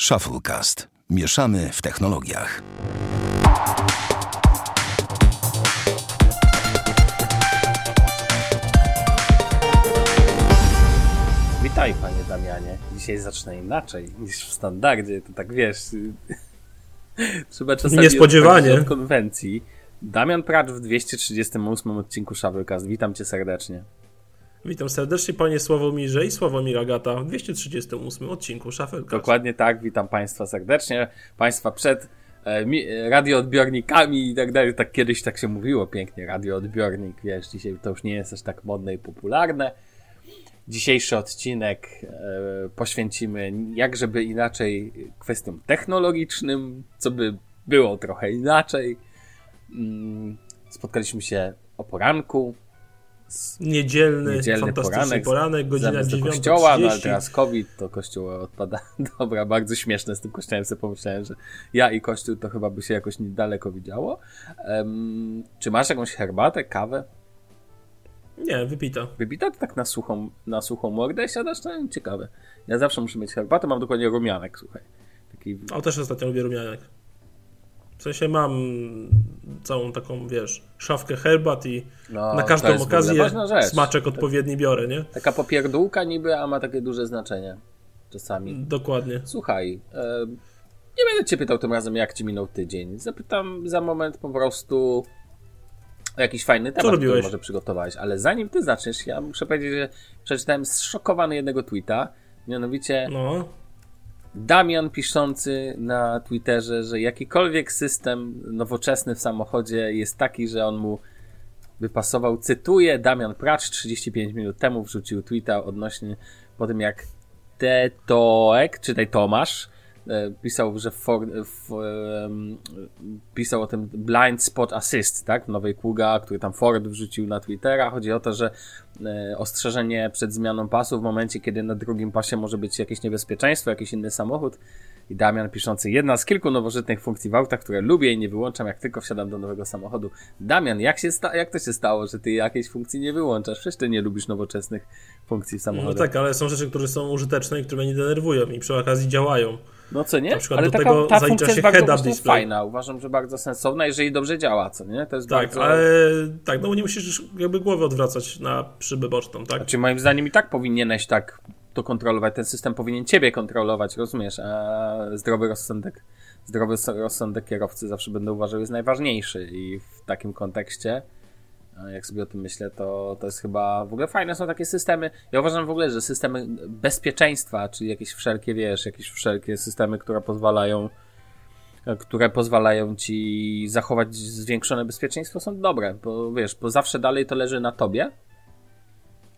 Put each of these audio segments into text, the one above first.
Shufflecast. Mieszamy w technologiach. Witaj panie Damianie. Dzisiaj zacznę inaczej niż w standardzie. To tak wiesz. Trzeba czasami Niespodziewanie. od konwencji. Damian Pracz w 238 odcinku Shufflecast. Witam cię serdecznie. Witam serdecznie panie Sławomirze i Sławomir Agata w 238 odcinku Shufflecast. Dokładnie tak, witam Państwa serdecznie. Państwa przed e, radioodbiornikami i tak dalej. Tak kiedyś tak się mówiło pięknie, radioodbiornik, wiesz, dzisiaj to już nie jest aż tak modne i popularne. Dzisiejszy odcinek e, poświęcimy jak żeby inaczej kwestiom technologicznym, co by było trochę inaczej. Mm, spotkaliśmy się o poranku, Niedzielny, Niedzielny fantastyczny poranek, poranek, godzina zamiast do 9.30. kościoła, no ale teraz COVID, to kościół odpada. Dobra, bardzo śmieszne z tym kościołem sobie pomyślałem, że ja i kościół to chyba by się jakoś niedaleko widziało. Em, czy masz jakąś herbatę, kawę? Nie, wypita. Wybita to tak na suchą, na suchą mordę siadasz? To ciekawe. Ja zawsze muszę mieć herbatę, mam dokładnie rumianek, słuchaj. Taki, O, też ostatnio lubię rumianek. W sensie mam całą taką, wiesz, szafkę herbat i no, na każdą okazję smaczek odpowiedni biorę, nie? Taka popierdółka niby, a ma takie duże znaczenie. Czasami. Dokładnie. Słuchaj, e, nie będę cię pytał tym razem, jak ci minął tydzień. Zapytam za moment po prostu o jakiś fajny temat, który może przygotowałeś. Ale zanim ty zaczniesz, ja muszę powiedzieć, że przeczytałem zszokowany jednego tweeta. Mianowicie No, Damian piszący na Twitterze, że jakikolwiek system nowoczesny w samochodzie jest taki, że on mu wypasował. Cytuję, Damian Pracz 35 minut temu wrzucił tweeta odnośnie po tym jak Tetoek, czytaj Tomasz, pisał, że for, w, em, pisał o tym Blind Spot Assist, tak, nowej Kuga, który tam Ford wrzucił na Twittera. Chodzi o to, że e, ostrzeżenie przed zmianą pasu w momencie, kiedy na drugim pasie może być jakieś niebezpieczeństwo, jakiś inny samochód. I Damian piszący, jedna z kilku nowożytnych funkcji w autach, które lubię i nie wyłączam, jak tylko wsiadam do nowego samochodu. Damian, jak, się sta- jak to się stało, że ty jakiejś funkcji nie wyłączasz? Przecież ty nie lubisz nowoczesnych funkcji w no samochodach. tak, ale są rzeczy, które są użyteczne i które mnie nie denerwują i przy okazji działają. No co nie? Na przykład Ale do taka, tego ta zalicza funkcja się head-up display. fajna. Uważam, że bardzo sensowna, jeżeli dobrze działa, co nie? To jest Tak, bardzo... ale tak, no bo nie musisz jakby głowy odwracać na szybę boczną, tak? Znaczy moim zdaniem i tak powinieneś tak to kontrolować. Ten system powinien ciebie kontrolować, rozumiesz? A zdrowy rozsądek, zdrowy rozsądek kierowcy zawsze będę uważał jest najważniejszy i w takim kontekście jak sobie o tym myślę, to, to jest chyba w ogóle fajne są takie systemy. Ja uważam w ogóle, że systemy bezpieczeństwa, czyli jakieś wszelkie, wiesz, jakieś wszelkie systemy, które pozwalają które pozwalają ci zachować zwiększone bezpieczeństwo są dobre, bo wiesz, bo zawsze dalej to leży na tobie,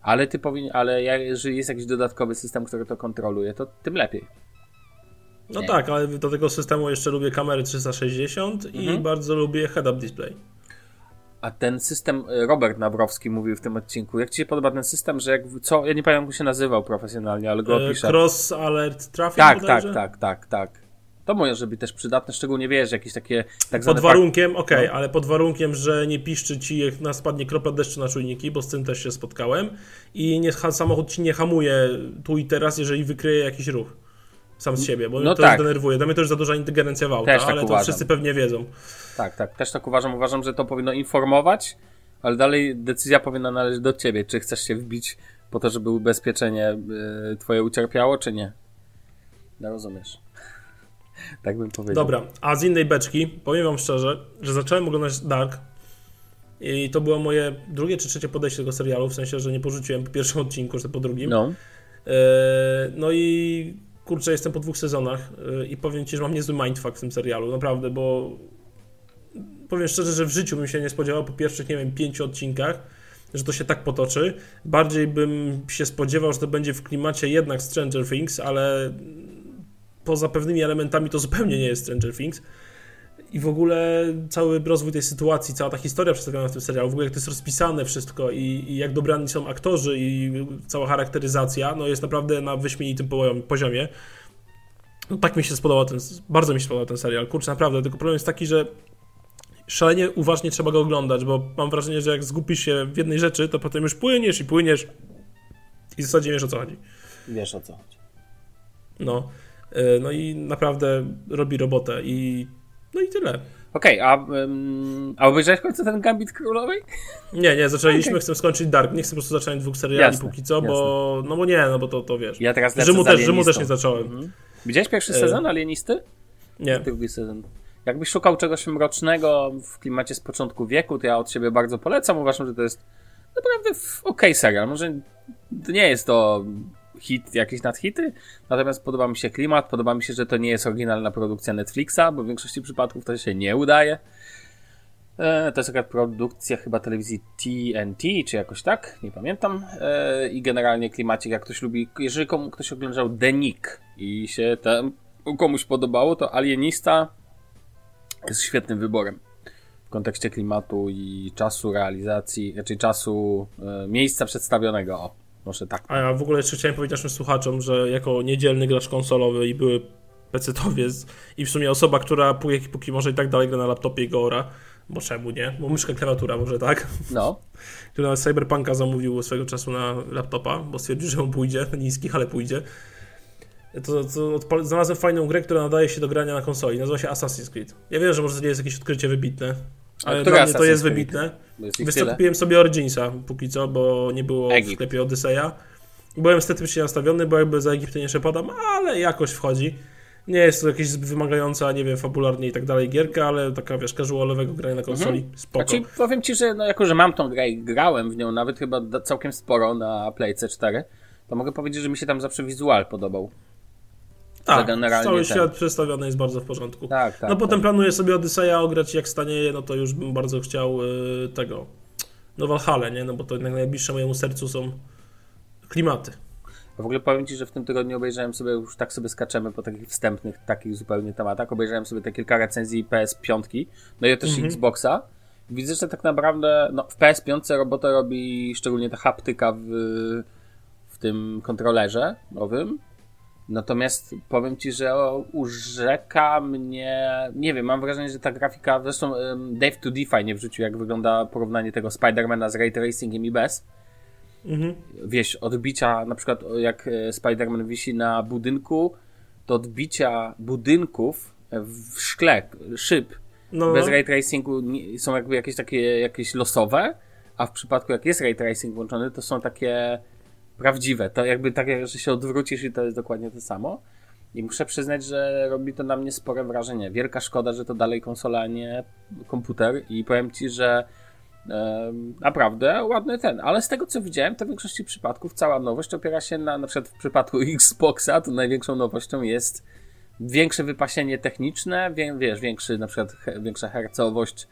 ale ty powinien, ale jeżeli jest jakiś dodatkowy system, który to kontroluje, to tym lepiej. No Nie. tak, ale do tego systemu jeszcze lubię kamery 360 i Mhm. bardzo lubię head-up display. A ten system, y, Robert Nawrowski mówił w tym odcinku, jak ci się podoba ten system, że jak, co, ja nie pamiętam jak się nazywał profesjonalnie, ale go E, opiszę. Cross Alert Traffic tak, tak, tak, tak, tak. To może być też przydatne, szczególnie wiesz, jakieś takie tak Pod warunkiem, okej, No. ale pod warunkiem, że nie piszczy ci jak na spadnie kropla deszczu na czujniki, bo z tym też się spotkałem i nie, samochód ci nie hamuje tu i teraz, jeżeli wykryje jakiś ruch sam z siebie, bo No mnie to tak. denerwuje. Dla mnie to już za duża ingerencja w auta, tak ale to uważam. wszyscy pewnie wiedzą. Tak, tak, też tak uważam. Uważam, że to powinno informować, ale dalej decyzja powinna należeć do ciebie. Czy chcesz się wbić po to, żeby ubezpieczenie y, twoje ucierpiało, czy nie? No rozumiesz. tak bym powiedział. Dobra, a z innej beczki, powiem wam szczerze, że zacząłem oglądać Dark i to było moje drugie czy trzecie podejście do tego serialu, w sensie, że nie porzuciłem po pierwszym odcinku, że po drugim. No, E, No i kurczę, jestem po dwóch sezonach e, i powiem Ci, że mam niezły mindfuck w tym serialu, naprawdę, bo powiem szczerze, że w życiu bym się nie spodziewał po pierwszych, nie wiem, pięciu odcinkach, że to się tak potoczy. Bardziej bym się spodziewał, że to będzie w klimacie jednak Stranger Things, ale poza pewnymi elementami to zupełnie nie jest Stranger Things. I w ogóle cały rozwój tej sytuacji, cała ta historia przedstawiona w tym serialu, w ogóle jak to jest rozpisane wszystko i, i jak dobrani są aktorzy i cała charakteryzacja, no jest naprawdę na wyśmienitym po- poziomie. No tak mi się spodobał ten, bardzo mi się spodobał ten serial, kurczę, naprawdę, tylko problem jest taki, że szalenie uważnie trzeba go oglądać, bo mam wrażenie, że jak zgubisz się w jednej rzeczy, to potem już płyniesz i płyniesz i w zasadzie wiesz o co chodzi. wiesz o co chodzi. No, E, no i naprawdę robi robotę i no i tyle. Okej, okay, a, um, a obejrzałeś w końcu ten Gambit Królowej? Nie, nie, zaczęliśmy, okay. chcę skończyć Dark, nie chcę po prostu zacząć dwóch seriali jasne, póki co, jasne. bo, no bo nie, no bo to, to wiesz. Ja teraz Rzymu też, Rzymu też nie zacząłem. Mhm. Widziałeś pierwszy e... sezon Alienisty? Nie. Drugi sezon. Jakbyś szukał czegoś mrocznego w klimacie z początku wieku, to ja od siebie bardzo polecam. Uważam, że to jest naprawdę okej okay serial. Może nie jest to hit, jakieś nadhity, natomiast podoba mi się klimat, podoba mi się, że to nie jest oryginalna produkcja Netflixa, bo w większości przypadków to się nie udaje. E, to jest akurat produkcja chyba telewizji TNT, czy jakoś tak, nie pamiętam. E, I generalnie klimacik, jak ktoś lubi, jeżeli komu, ktoś oglądał The Nick i się tam komuś podobało, to Alienista jest świetnym wyborem w kontekście klimatu i czasu realizacji, raczej czasu, e, miejsca przedstawionego. Może tak. A ja w ogóle jeszcze chciałem powiedzieć naszym słuchaczom, że jako niedzielny gracz konsolowy i były pecetowiec i w sumie osoba, która póki, póki może i tak dalej gra na laptopie i go ora, bo czemu nie? Bo myszka, klawiatura może tak? No. Który nawet Cyberpunka zamówił swego czasu na laptopa, bo stwierdził, że mu pójdzie, niskich, ale pójdzie. To, to znalazłem fajną grę, która nadaje się do grania na konsoli. Nazywa się Assassin's Creed. Ja wiem, że może to nie jest jakieś odkrycie wybitne, ale dla mnie to jest wybitne. Wiesz co, kupiłem sobie Originsa póki co, bo nie było Egipt. w sklepie Odyseja. Byłem sceptycznie nastawiony, bo jakby za Egiptem nie przepadam, ale jakoś wchodzi. Nie jest to jakieś wymagająca, nie wiem, fabularnie i tak dalej gierka, ale taka, wiesz, casualowego grania na konsoli, mhm. spoko. Znaczy, powiem Ci, że no, jako, że mam tą grę i grałem w nią nawet chyba całkiem sporo na Playce 4, to mogę powiedzieć, że mi się tam zawsze wizual podobał. Tak, cały ten... świat przedstawiony jest bardzo w porządku. Tak, tak, no potem tak. planuję sobie Odyseja ograć jak stanieje, no to już bym bardzo chciał y, tego, no Valhalla, nie? No bo to jednak najbliższe mojemu sercu są klimaty. W ogóle powiem Ci, że w tym tygodniu obejrzałem sobie, już tak sobie skaczemy po takich wstępnych, takich zupełnie tematach, obejrzałem sobie te kilka recenzji PS5, no i też mhm. Xboxa. Widzę, że tak naprawdę no, w PS5 robotę robi szczególnie ta haptyka w, w tym kontrolerze nowym, Natomiast powiem ci, że urzeka mnie. Nie wiem, mam wrażenie, że ta grafika. Zresztą Dave 2D fajnie wrzucił, jak wygląda porównanie tego Spidermana z Ray Tracingiem i bez. Mhm. Wiesz, odbicia, na przykład jak e, Spider-Man wisi na budynku, to odbicia budynków w szkle, szyb no. bez ray tracingu są jakby jakieś takie jakieś losowe, a w przypadku jak jest ray tracing włączony, to są takie prawdziwe. To jakby tak, że się odwrócisz i to jest dokładnie to samo. I muszę przyznać, że robi to na mnie spore wrażenie. Wielka szkoda, że to dalej konsola, nie komputer. I powiem ci, że e, naprawdę ładny ten. Ale z tego co widziałem, to w większości przypadków cała nowość opiera się na, na przykład w przypadku Xboxa, to największą nowością jest większe wypasienie techniczne, wie, wiesz, większy, na przykład he, większa hercowość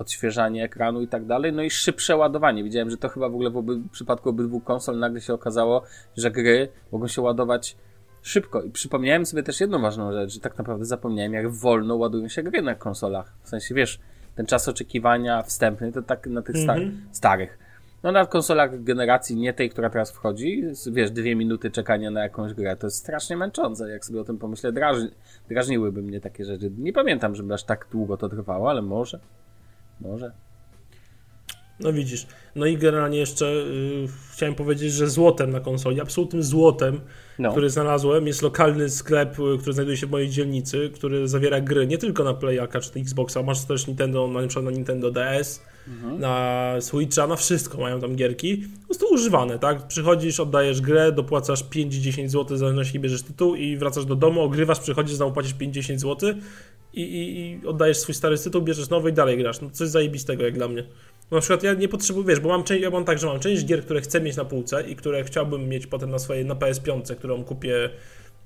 odświeżanie ekranu i tak dalej, no i szybsze ładowanie. Widziałem, że to chyba w ogóle w, oby, w przypadku obydwu konsol nagle się okazało, że gry mogą się ładować szybko. I przypomniałem sobie też jedną ważną rzecz, że tak naprawdę zapomniałem, jak wolno ładują się gry na konsolach. W sensie, wiesz, ten czas oczekiwania wstępny to tak na tych mm -hmm. starych. No na konsolach generacji nie tej, która teraz wchodzi, wiesz, dwie minuty czekania na jakąś grę, to jest strasznie męczące, jak sobie o tym pomyślę, drażni, drażniłyby mnie takie rzeczy. Nie pamiętam, żeby aż tak długo to trwało, ale może. Może. No widzisz. No i generalnie jeszcze yy, chciałem powiedzieć, że złotem na konsoli, absolutnym złotem, no. który znalazłem, jest lokalny sklep, y, który znajduje się w mojej dzielnicy, który zawiera gry nie tylko na Playaka czy Xboxa, masz też Nintendo, na na Nintendo DS, mhm. na Switcha, na wszystko mają tam gierki. Po prostu używane, tak? Przychodzisz, oddajesz grę, dopłacasz 5-10 zł, w zależności bierzesz tytuł i wracasz do domu, ogrywasz, przychodzisz, znowu płacisz 5-10 zł i, i, i, oddajesz swój stary tytuł, bierzesz nowy i dalej grasz. No coś zajebistego jak dla mnie. No, na przykład ja nie potrzebuję, wiesz, bo mam część, ja mam tak, że mam część gier, które chcę mieć na półce i które chciałbym mieć potem na swojej, na PS5, którą kupię,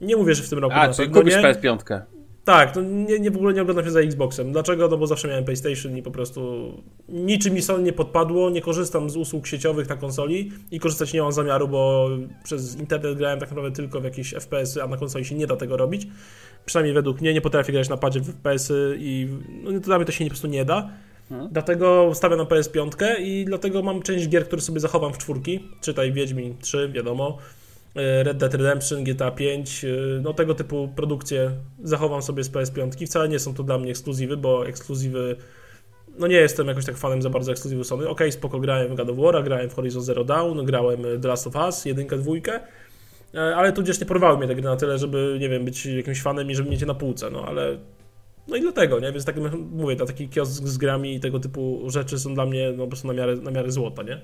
nie mówię, że w tym roku A, czyli kupisz PS5. Tak, to nie, nie, w ogóle nie oglądam się za Xboxem. Dlaczego? No bo zawsze miałem PlayStation i po prostu niczym mi Sony nie podpadło, nie korzystam z usług sieciowych na konsoli i korzystać nie mam zamiaru, bo przez internet grałem tak naprawdę tylko w jakieś FPS-y, a na konsoli się nie da tego robić przynajmniej według mnie, nie potrafię grać na padzie w FPS-y i no, dla mnie to się po prostu nie da. Hmm. Dlatego stawiam na PS5 i dlatego mam część gier, które sobie zachowam w czwórki. Czytaj Wiedźmin 3, wiadomo. E, Red Dead Redemption, GTA 5, e, no tego typu produkcje zachowam sobie z PS5. Wcale nie są to dla mnie ekskluzywy, bo ekskluzywy no nie jestem jakoś tak fanem za bardzo ekskluzywy Sony. Ok, spoko, grałem w God of War, grałem w Horizon Zero Dawn, grałem The Last of Us, jedynkę, dwójkę, E, ale tudzież nie porwały mnie te gry na tyle, żeby, nie wiem, być jakimś fanem i żeby mieć je na półce, no ale... No i dlatego, nie? Więc tak mówię, ta taki kiosk z grami i tego typu rzeczy są dla mnie no, po prostu na miarę, na miarę złota, nie?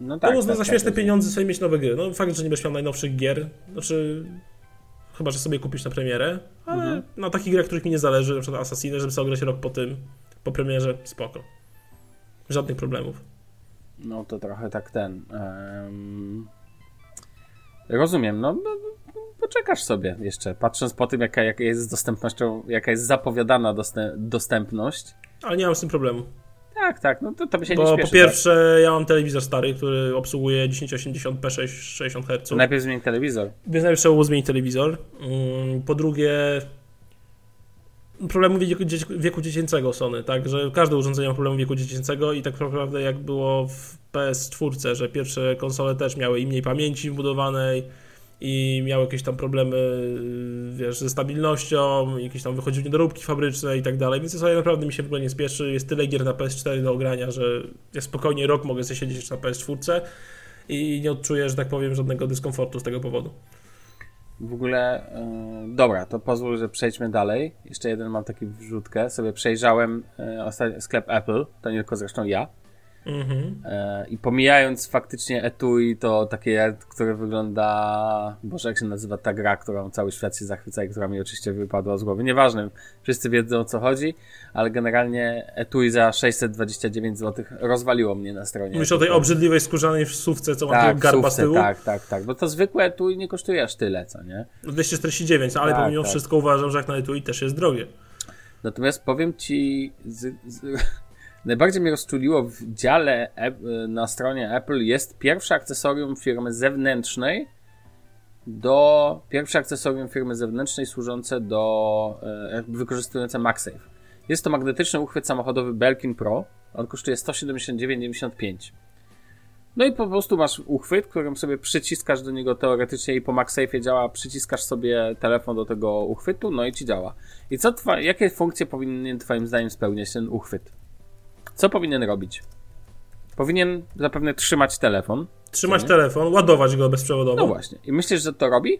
No tak. No, można tak, za tak, śmieszne tak. pieniądze sobie mieć nowe gry. No fakt, że nie będziesz miał najnowszych gier, znaczy... Chyba, że sobie kupisz na premierę, ale Mhm. na takich grach, których mi nie zależy, na przykład Assassiny, żeby sobie grać rok po tym, po premierze, spoko. Żadnych problemów. No to trochę tak ten. em, Rozumiem, no, no, no poczekasz sobie jeszcze, patrząc po tym, jaka, jaka jest z dostępnością, jaka jest zapowiadana dostęp, dostępność. Ale nie mam z tym problemu. Tak, tak, no to, to by się nie Bo śpieszy. po pierwsze, ja mam telewizor stary, który obsługuje 1080p 60 Hz. tak? Najpierw zmień telewizor. Więc najpierw trzeba było zmienić telewizor. Mm, Po drugie, problemy wieku, wieku dziecięcego Sony, tak, że każde urządzenie ma problemy wieku dziecięcego i tak naprawdę jak było w PS4, że pierwsze konsole też miały i mniej pamięci wbudowanej i miały jakieś tam problemy, yy, wiesz, ze stabilnością, jakieś tam wychodziły niedoróbki fabryczne i tak dalej, więc sobie naprawdę mi się w ogóle nie spieszy, jest tyle gier na PS4 do ogrania, że ja spokojnie rok mogę sobie siedzieć na PS4 i nie odczuję, że tak powiem, żadnego dyskomfortu z tego powodu. W ogóle, e, dobra, to pozwól, że przejdźmy dalej. Jeszcze jeden mam taki wrzutkę. Sobie przejrzałem ostatnio sklep Apple, to nie tylko zresztą ja. Mhm. E, I pomijając faktycznie etui, to takie, które wygląda. Boże, jak się nazywa ta gra, którą cały świat się zachwyca i która mi oczywiście wypadła z głowy. Nieważne, wszyscy wiedzą o co chodzi, ale generalnie etui za 629 zł rozwaliło mnie na stronie. Mówisz o tej obrzydliwej skórzanej sówce, co ma tak, tak, garba z sówce, tyłu? tak, tak, tak. Bo to zwykłe etui nie kosztuje aż tyle, co nie? 249, ale Tak, pomimo tak. wszystko uważam, że jak na etui też jest drogie. Natomiast powiem ci, z, z, najbardziej mnie rozczuliło w dziale na stronie Apple jest pierwsze akcesorium firmy zewnętrznej do pierwsze akcesorium firmy zewnętrznej służące do e, wykorzystujące MagSafe. Jest to magnetyczny uchwyt samochodowy Belkin Pro. On kosztuje 179,95. No i po prostu masz uchwyt, którym sobie przyciskasz do niego teoretycznie i po MagSafe działa, przyciskasz sobie telefon do tego uchwytu, no i ci działa. I co jakie funkcje powinien twoim zdaniem spełniać ten uchwyt? Co powinien robić? Powinien zapewne trzymać telefon. Trzymać telefon, ładować go bezprzewodowo. No właśnie. I myślisz, że to robi?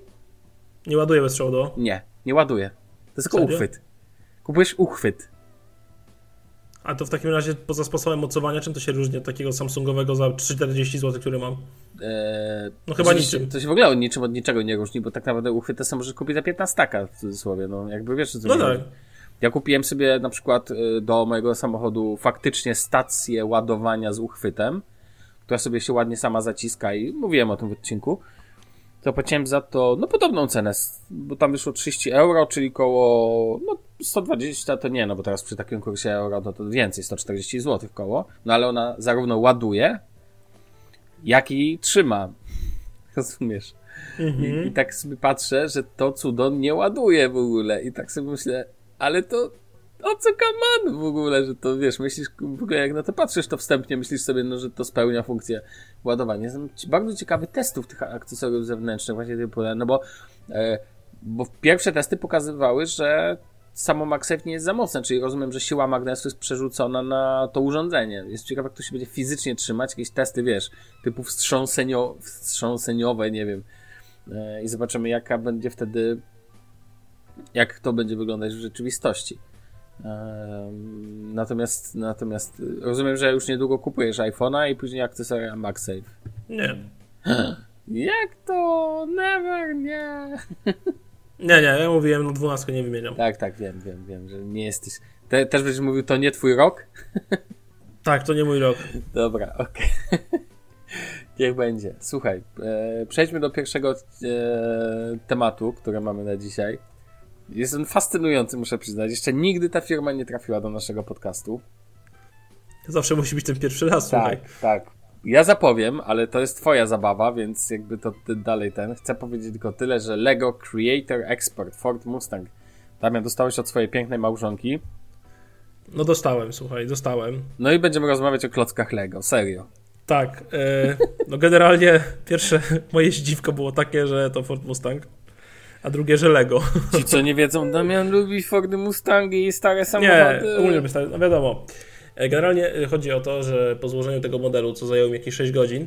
Nie ładuję bezprzewodowo. Nie, nie ładuje. To jest tylko uchwyt. Kupujesz uchwyt. A to w takim razie poza sposobem mocowania, czym to się różni od takiego Samsungowego za 340 zł, który mam? Eee, No chyba niczym. To się w ogóle od niczym od niczego nie różni, bo tak naprawdę uchwyt to możesz kupić za 15 taka w cudzysłowie. No jakby wiesz, co No tak. chodzi. Ja kupiłem sobie na przykład y, do mojego samochodu faktycznie stację ładowania z uchwytem, która sobie się ładnie sama zaciska i mówiłem o tym w odcinku. To płaciłem za to, no podobną cenę, bo tam wyszło 30 euro, czyli koło, no 120 to nie, no bo teraz przy takim kursie euro no to więcej, 140 zł koło. No ale ona zarówno ładuje, jak i trzyma. Rozumiesz? I, I tak sobie patrzę, że to cudo nie ładuje w ogóle. I tak sobie myślę, ale to o co kaman w ogóle, że to wiesz, myślisz, w ogóle jak na to patrzysz, to wstępnie myślisz sobie, no, że to spełnia funkcję ładowania. Jestem bardzo ciekawy testów tych akcesoriów zewnętrznych, właśnie typu, no bo, e, bo pierwsze testy pokazywały, że samo MagSafe nie jest za mocne, czyli rozumiem, że siła magnesu jest przerzucona na to urządzenie. Jest ciekawe, jak to się będzie fizycznie trzymać, jakieś testy, wiesz, typu wstrząsenio, wstrząseniowe, nie wiem. E, I zobaczymy, jaka będzie wtedy, jak to będzie wyglądać w rzeczywistości. Natomiast, natomiast rozumiem, że już niedługo kupujesz iPhone'a i później akcesoria MagSafe. Nie. Jak to? Never, nie. Nie, nie, ja mówiłem, no 12 nie wymieniam. Tak, tak, wiem, wiem, wiem, że nie jesteś. Te, też będziesz mówił, to nie twój rok? Tak, to nie mój rok. Dobra, okej. Niech będzie. Słuchaj, e, przejdźmy do pierwszego e, tematu, który mamy na dzisiaj. Jest on fascynujący, muszę przyznać. Jeszcze nigdy ta firma nie trafiła do naszego podcastu. Zawsze musi być ten pierwszy raz. Tak, tak. Ja zapowiem, ale to jest twoja zabawa, więc jakby to dalej ten. Chcę powiedzieć tylko tyle, że Lego Creator Expert Ford Mustang. Damian, dostałeś od swojej pięknej małżonki. No dostałem, słuchaj, dostałem. No i będziemy rozmawiać o klockach Lego, serio. Tak, e, no generalnie pierwsze moje zdziwko było takie, że to Ford Mustang, a drugie, że Lego. Ci, co nie wiedzą, Damian lubi Fordy Mustangi i stare Nie, samochody. ogólnie bez- no wiadomo. E, Generalnie e, chodzi o to, że po złożeniu tego modelu, co zajęło mi jakieś 6 godzin,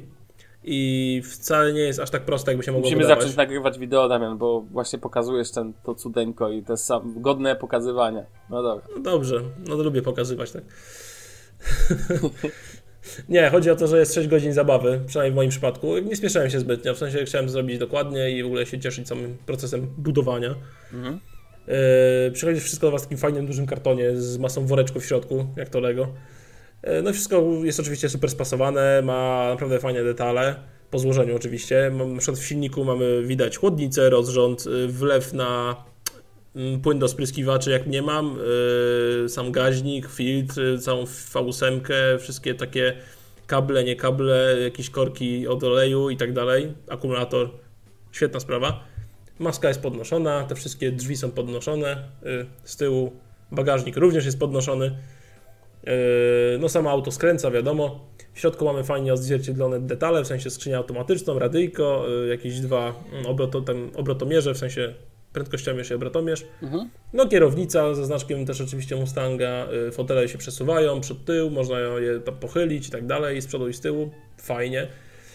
i wcale nie jest aż tak proste, jakby się mogło Musimy wydawać. zacząć nagrywać wideo, Damian, bo właśnie pokazujesz ten, to cudeńko i to jest sam, godne pokazywania. No dobra. No dobrze, no to lubię pokazywać, tak. nie, chodzi o to, że jest 6 godzin zabawy, przynajmniej w moim przypadku. Nie spieszałem się zbytnio, w sensie chciałem zrobić dokładnie i w ogóle się cieszyć samym procesem budowania. Mhm. Yy, przychodzi wszystko do Was w takim fajnym, dużym kartonie z masą woreczków w środku, jak to Lego. Yy, no i wszystko jest oczywiście super spasowane, ma naprawdę fajne detale, po złożeniu oczywiście. Mam, na przykład w silniku mamy widać chłodnicę, rozrząd, yy, wlew na płyn do spryskiwaczy jak nie mam, yy, sam gaźnik, filtr, yy, całą V8, wszystkie takie kable, nie kable, jakieś korki od oleju i tak dalej, akumulator, świetna sprawa. Maska jest podnoszona, te wszystkie drzwi są podnoszone y, z tyłu. Bagażnik również jest podnoszony. Y, No samo auto skręca, wiadomo. W środku mamy fajnie odzwierciedlone detale, w sensie skrzynię automatyczną, radyjko, y, jakieś dwa mm, obroto, obrotomierze, w sensie prędkościomierz i obrotomierz. Mhm. No kierownica ze znaczkiem też oczywiście Mustanga, y, fotele się przesuwają przed tył, można je pochylić i tak dalej, z przodu i z tyłu, fajnie.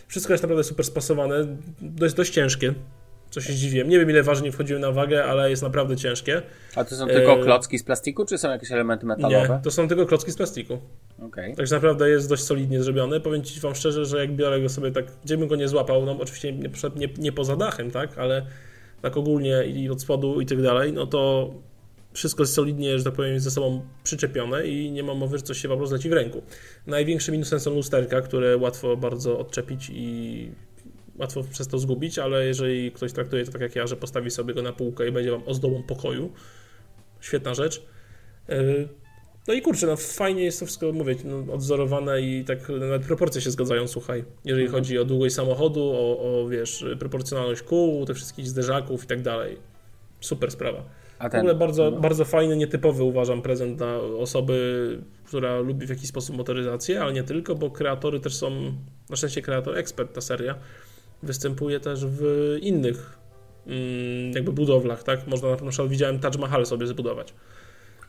Wszystko jest naprawdę super spasowane, jest dość ciężkie, co się zdziwiłem. Nie wiem ile waży nie wchodziły na wagę, ale jest naprawdę ciężkie. A to są tylko Yy. klocki z plastiku, czy są jakieś elementy Nie, metalowe? to są tylko klocki z plastiku. Okej. Także naprawdę jest dość solidnie zrobione. Powiem Ci Wam szczerze, że jak biorę go sobie tak, gdzie bym go nie złapał, no oczywiście nie, nie, nie poza dachem, tak, ale tak ogólnie i od spodu i tak dalej, no to wszystko jest solidnie, że tak powiem, ze sobą przyczepione i nie ma mowy, że coś się Wam rozleci w ręku. Największym minusem są lusterka, które łatwo bardzo odczepić i łatwo przez to zgubić, ale jeżeli ktoś traktuje to tak jak ja, że postawi sobie go na półkę i będzie Wam ozdobą pokoju, świetna rzecz. No i kurczę, no fajnie jest to wszystko, mówię, no, odzorowane i tak nawet proporcje się zgadzają, słuchaj. Jeżeli Mhm. chodzi o długość samochodu, o, o wiesz, proporcjonalność kół, tych wszystkich zderzaków i tak dalej. Super sprawa. A W ten, ogóle bardzo, no. bardzo fajny, nietypowy uważam prezent dla osoby, która lubi w jakiś sposób motoryzację, ale nie tylko, bo kreatory też są, na szczęście kreator ekspert ta seria, występuje też w innych mm, jakby budowlach, tak? Można na przykład widziałem Taj Mahal sobie zbudować.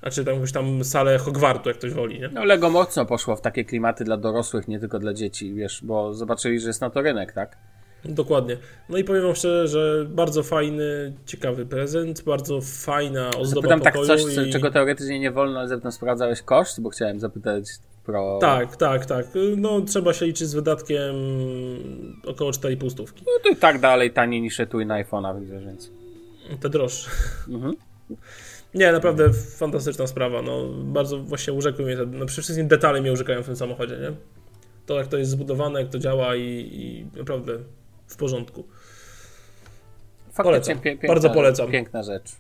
A czy tam jakąś tam salę Hogwartu, jak ktoś woli, nie? No Lego mocno poszło w takie klimaty dla dorosłych, nie tylko dla dzieci, wiesz, bo zobaczyli, że jest na to rynek, tak? Dokładnie. No i powiem wam szczerze, że bardzo fajny, ciekawy prezent, bardzo fajna ozdoba Zapytam tak pokoju coś, co- i... czego teoretycznie nie wolno, ale zewnątrz sprawdzałeś koszt, bo chciałem zapytać pro... Tak, tak, tak. No trzeba się liczyć z wydatkiem około 4,5 stówki. No to i tak dalej taniej niż etui na iPhone'a, widzę, więc... Te droższe. Mhm. Nie, naprawdę fantastyczna sprawa. No, bardzo właśnie urzekły mnie te, no przede wszystkim detale mnie urzekają w tym samochodzie, nie? To jak to jest zbudowane, jak to działa i, i naprawdę w porządku. Faktycznie Polecam. piękna, Bardzo polecam. Piękna rzecz.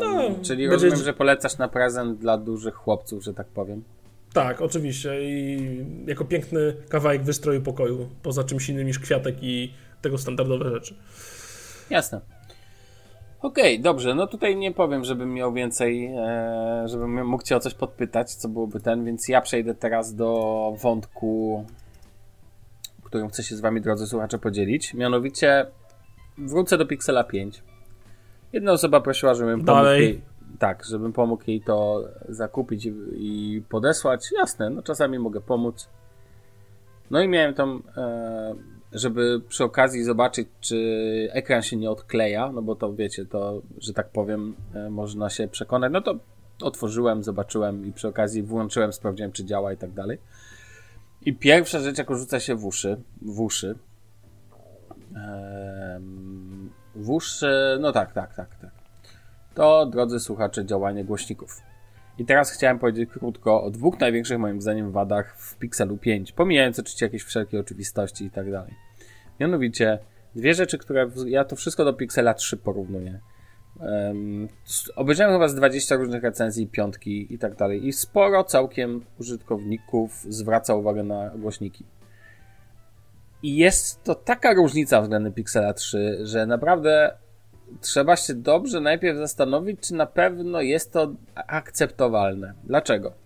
No, czyli będzie- rozumiem, że polecasz na prezent dla dużych chłopców, że tak powiem. Tak, oczywiście. I jako piękny kawałek wystroju pokoju, poza czymś innym niż kwiatek i tego standardowe rzeczy. Jasne. Okej, dobrze, no tutaj nie powiem, żebym miał więcej, e, żebym mógł cię o coś podpytać, co byłoby ten, więc ja przejdę teraz do wątku, którym chcę się z wami, drodzy słuchacze, podzielić. Mianowicie wrócę do Pixela 5. Jedna osoba prosiła, żebym pomógł Dalej. jej, tak, żebym pomógł jej to zakupić i, i podesłać. Jasne, no czasami mogę pomóc. No i miałem tam, e, żeby przy okazji zobaczyć, czy ekran się nie odkleja, no bo to wiecie, to, że tak powiem, e, można się przekonać. No to otworzyłem, zobaczyłem i przy okazji włączyłem, sprawdziłem, czy działa i tak dalej. I pierwsza rzecz, jaką rzuca się w uszy, w uszy, w uszy, no tak, tak, tak, tak. To, drodzy słuchacze, działanie głośników. I teraz chciałem powiedzieć krótko o dwóch największych moim zdaniem wadach w Pixelu 5, pomijając oczywiście jakieś wszelkie oczywistości i tak dalej. Mianowicie dwie rzeczy, które ja to wszystko do Pixela 3 porównuję. Um, obejrzałem chyba z 20 różnych recenzji, piątki i tak dalej i sporo całkiem użytkowników zwraca uwagę na głośniki. I jest to taka różnica względem Pixela 3, że naprawdę trzeba się dobrze najpierw zastanowić, czy na pewno jest to akceptowalne. Dlaczego?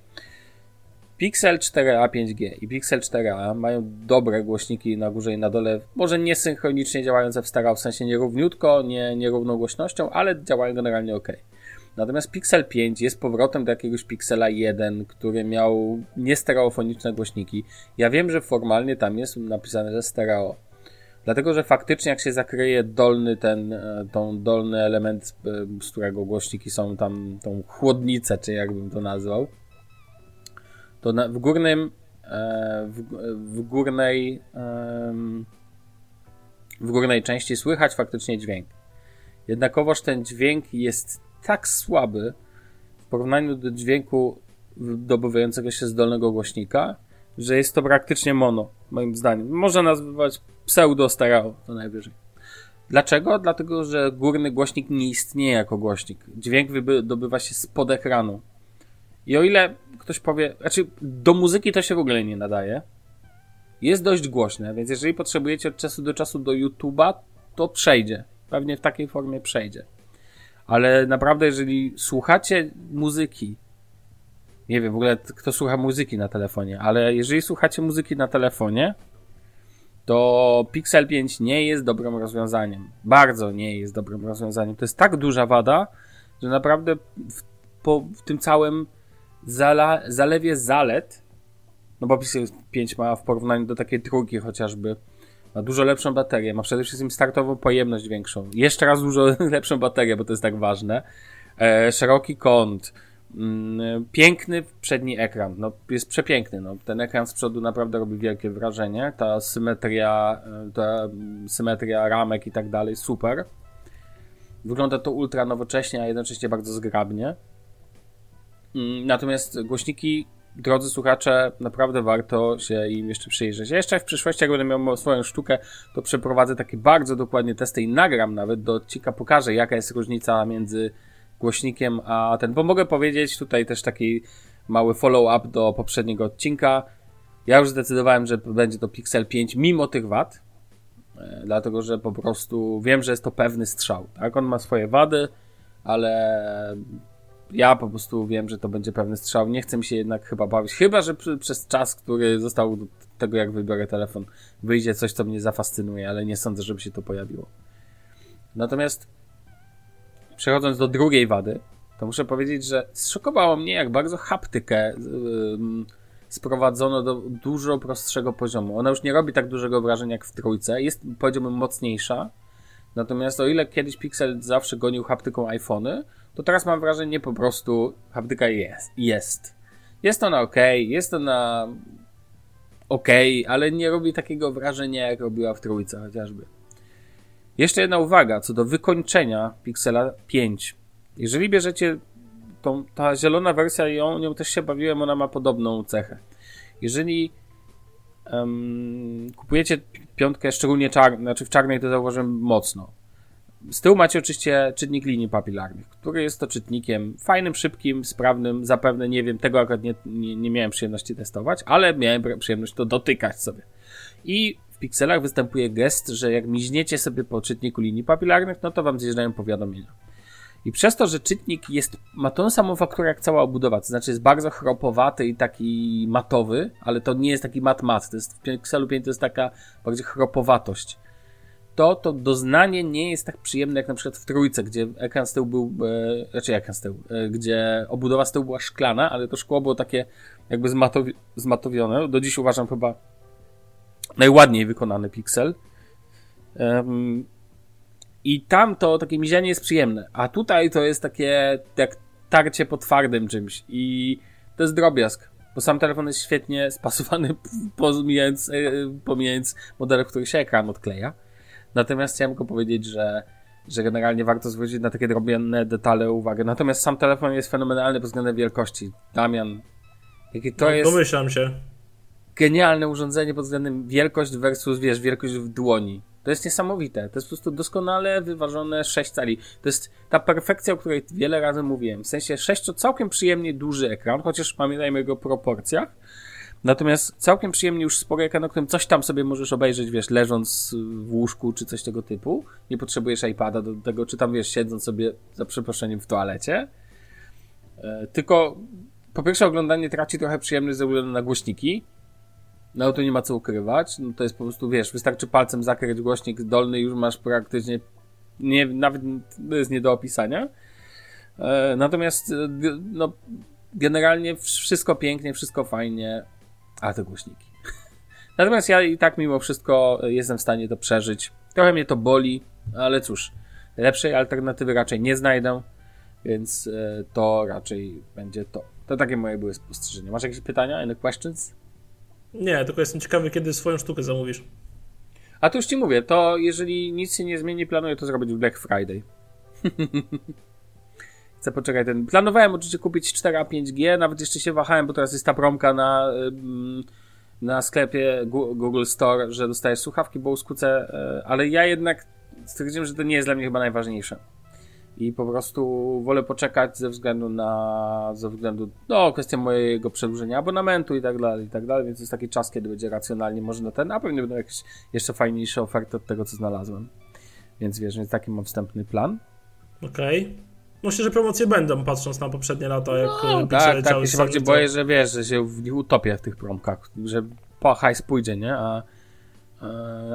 Pixel 4a 5G i Pixel 4a mają dobre głośniki na górze i na dole, może nie synchronicznie działające w stereo, w sensie nierówniutko, nie nierówną głośnością, ale działają generalnie ok. Natomiast Pixel 5 jest powrotem do jakiegoś Pixela 1, który miał niestereofoniczne głośniki. Ja wiem, że formalnie tam jest napisane, że stereo, Dlatego, że faktycznie jak się zakryje dolny ten, e, tą dolny element, e, z którego głośniki są tam, tą chłodnicę, czy jakbym to nazwał, to na, w górnym, e, w, w górnej, w górnej części słychać faktycznie dźwięk. Jednakowoż ten dźwięk jest tak słaby w porównaniu do dźwięku dobywającego się z dolnego głośnika, że jest to praktycznie mono, moim zdaniem. Można nazwać pseudo stereo, to najwyżej. Dlaczego? Dlatego, że górny głośnik nie istnieje jako głośnik. Dźwięk dobywa się spod ekranu. I o ile ktoś powie, znaczy do muzyki to się w ogóle nie nadaje, jest dość głośne, więc jeżeli potrzebujecie od czasu do czasu do YouTube'a, to przejdzie. Pewnie w takiej formie przejdzie. Ale naprawdę, jeżeli słuchacie muzyki, nie wiem w ogóle kto słucha muzyki na telefonie, ale jeżeli słuchacie muzyki na telefonie, to Pixel 5 nie jest dobrym rozwiązaniem. Bardzo nie jest dobrym rozwiązaniem. To jest tak duża wada, że naprawdę w, po, w tym całym zala, zalewie zalet, no bo Pixel 5 ma w porównaniu do takiej trójki chociażby, ma dużo lepszą baterię, ma przede wszystkim startową pojemność większą. Jeszcze raz dużo lepszą baterię, bo to jest tak ważne. E, szeroki kąt, Mm, piękny przedni ekran. No, jest przepiękny. No. Ten ekran z przodu naprawdę robi wielkie wrażenie. Ta symetria, e, ta symetria ramek i tak dalej, super. Wygląda to ultra nowocześnie, a jednocześnie bardzo zgrabnie. Mm, natomiast głośniki, drodzy słuchacze, naprawdę warto się im jeszcze przyjrzeć. Ja jeszcze w przyszłości, jak będę miał swoją sztukę, to przeprowadzę takie bardzo dokładnie testy i nagram nawet do odcinka, pokażę jaka jest różnica między głośnikiem, a ten, bo mogę powiedzieć tutaj też taki mały follow-up do poprzedniego odcinka. Ja już zdecydowałem, że będzie to Pixel 5 mimo tych wad, e, dlatego że po prostu wiem, że jest to pewny strzał. Tak, on ma swoje wady, ale ja po prostu wiem, że to będzie pewny strzał. Nie chcę mi się jednak chyba bawić, chyba że przez czas, który został do tego, jak wybiorę telefon, wyjdzie coś, co mnie zafascynuje, ale nie sądzę, żeby się to pojawiło. Natomiast przechodząc do drugiej wady, to muszę powiedzieć, że zszokowało mnie, jak bardzo haptykę yy, sprowadzono do dużo prostszego poziomu. Ona już nie robi tak dużego wrażenia jak w trójce, jest powiedziałbym mocniejsza. Natomiast o ile kiedyś Pixel zawsze gonił haptyką iPhony, to teraz mam wrażenie po prostu haptyka jest. Jest, jest ona ok, jest ona ok, ale nie robi takiego wrażenia jak robiła w trójce chociażby. Jeszcze jedna uwaga co do wykończenia Pixela 5. Jeżeli bierzecie tą, ta zielona wersja, ją, nią też się bawiłem, ona ma podobną cechę. Jeżeli um, kupujecie piątkę, szczególnie czarną, znaczy w czarnej to zauważyłem mocno. Z tyłu macie oczywiście czytnik linii papilarnych, który jest to czytnikiem fajnym, szybkim, sprawnym. Zapewne nie wiem, tego akurat nie, nie, nie miałem przyjemności testować, ale miałem przyjemność to dotykać sobie. I w pikselach występuje gest, że jak miźniecie sobie po czytniku linii papilarnych, no to wam zjeżdżają powiadomienia. I przez to, że czytnik jest, ma tą samą fakturę jak cała obudowa, to znaczy jest bardzo chropowaty i taki matowy, ale to nie jest taki mat-mat, to jest w Pixelu 5 to jest taka bardziej chropowatość. To, to doznanie nie jest tak przyjemne jak na przykład w trójce, gdzie ekran z tyłu był, e, raczej ekran z tyłu, e, gdzie obudowa z tyłu była szklana, ale to szkło było takie jakby zmatowi zmatowione. Do dziś uważam chyba najładniej wykonany piksel. I tam to takie mizianie jest przyjemne, a tutaj to jest takie jak tarcie po twardym czymś i to jest drobiazg, bo sam telefon jest świetnie spasowany, pomijając, e, pomijając modele, w których się ekran odkleja. Natomiast chciałem tylko powiedzieć, że, że generalnie warto zwrócić na takie drobne detale uwagę. Natomiast sam telefon jest fenomenalny pod względem wielkości. Damian, jaki to no, jest... Domyślam się genialne urządzenie pod względem wielkość versus, wiesz, wielkość w dłoni. To jest niesamowite. To jest po prostu doskonale wyważone 6 cali. To jest ta perfekcja, o której wiele razy mówiłem. W sensie 6 to całkiem przyjemnie duży ekran, chociaż pamiętajmy jego proporcjach. Natomiast całkiem przyjemnie już spory ekran, na którym coś tam sobie możesz obejrzeć, wiesz, leżąc w łóżku czy coś tego typu. Nie potrzebujesz iPada do tego, czy tam, wiesz, siedząc sobie, za przeproszeniem, w toalecie. E, tylko po pierwsze oglądanie traci trochę przyjemność ze względu na głośniki, no to nie ma co ukrywać. No to jest po prostu, wiesz, wystarczy palcem zakryć głośnik dolny już masz praktycznie, nie, nawet to jest nie do opisania. E, natomiast, e, no, generalnie wszystko pięknie, wszystko fajnie, a te głośniki. Natomiast ja i tak mimo wszystko jestem w stanie to przeżyć. Trochę mnie to boli, ale cóż, lepszej alternatywy raczej nie znajdę, więc e, to raczej będzie to. To takie moje były spostrzeżenia. Masz jakieś pytania? Any questions? Nie, tylko jestem ciekawy, kiedy swoją sztukę zamówisz. A to już ci mówię, to jeżeli nic się nie zmieni, planuję to zrobić w Black Friday. Chcę poczekać ten. Planowałem oczywiście kupić 4 a 5G, nawet jeszcze się wahałem, bo teraz jest ta promka na, na sklepie Google Store, że dostajesz słuchawki bo uskucę, e, ale ja jednak stwierdziłem, że to nie jest dla mnie chyba najważniejsze. I po prostu wolę poczekać ze względu na, ze względu, no, kwestię mojego przedłużenia abonamentu i tak dalej, i tak dalej, więc jest taki czas, kiedy będzie racjonalnie można ten, a pewnie będą jakieś jeszcze fajniejsze oferty od tego, co znalazłem. Więc wiesz, więc taki mam wstępny plan. Okej. Okay. Myślę, że promocje będą, patrząc na poprzednie lata, jak no, tak, tak, ja się bardziej boję, że wiesz, że się w nich utopię w tych promkach, że po hajs pójdzie, nie? A,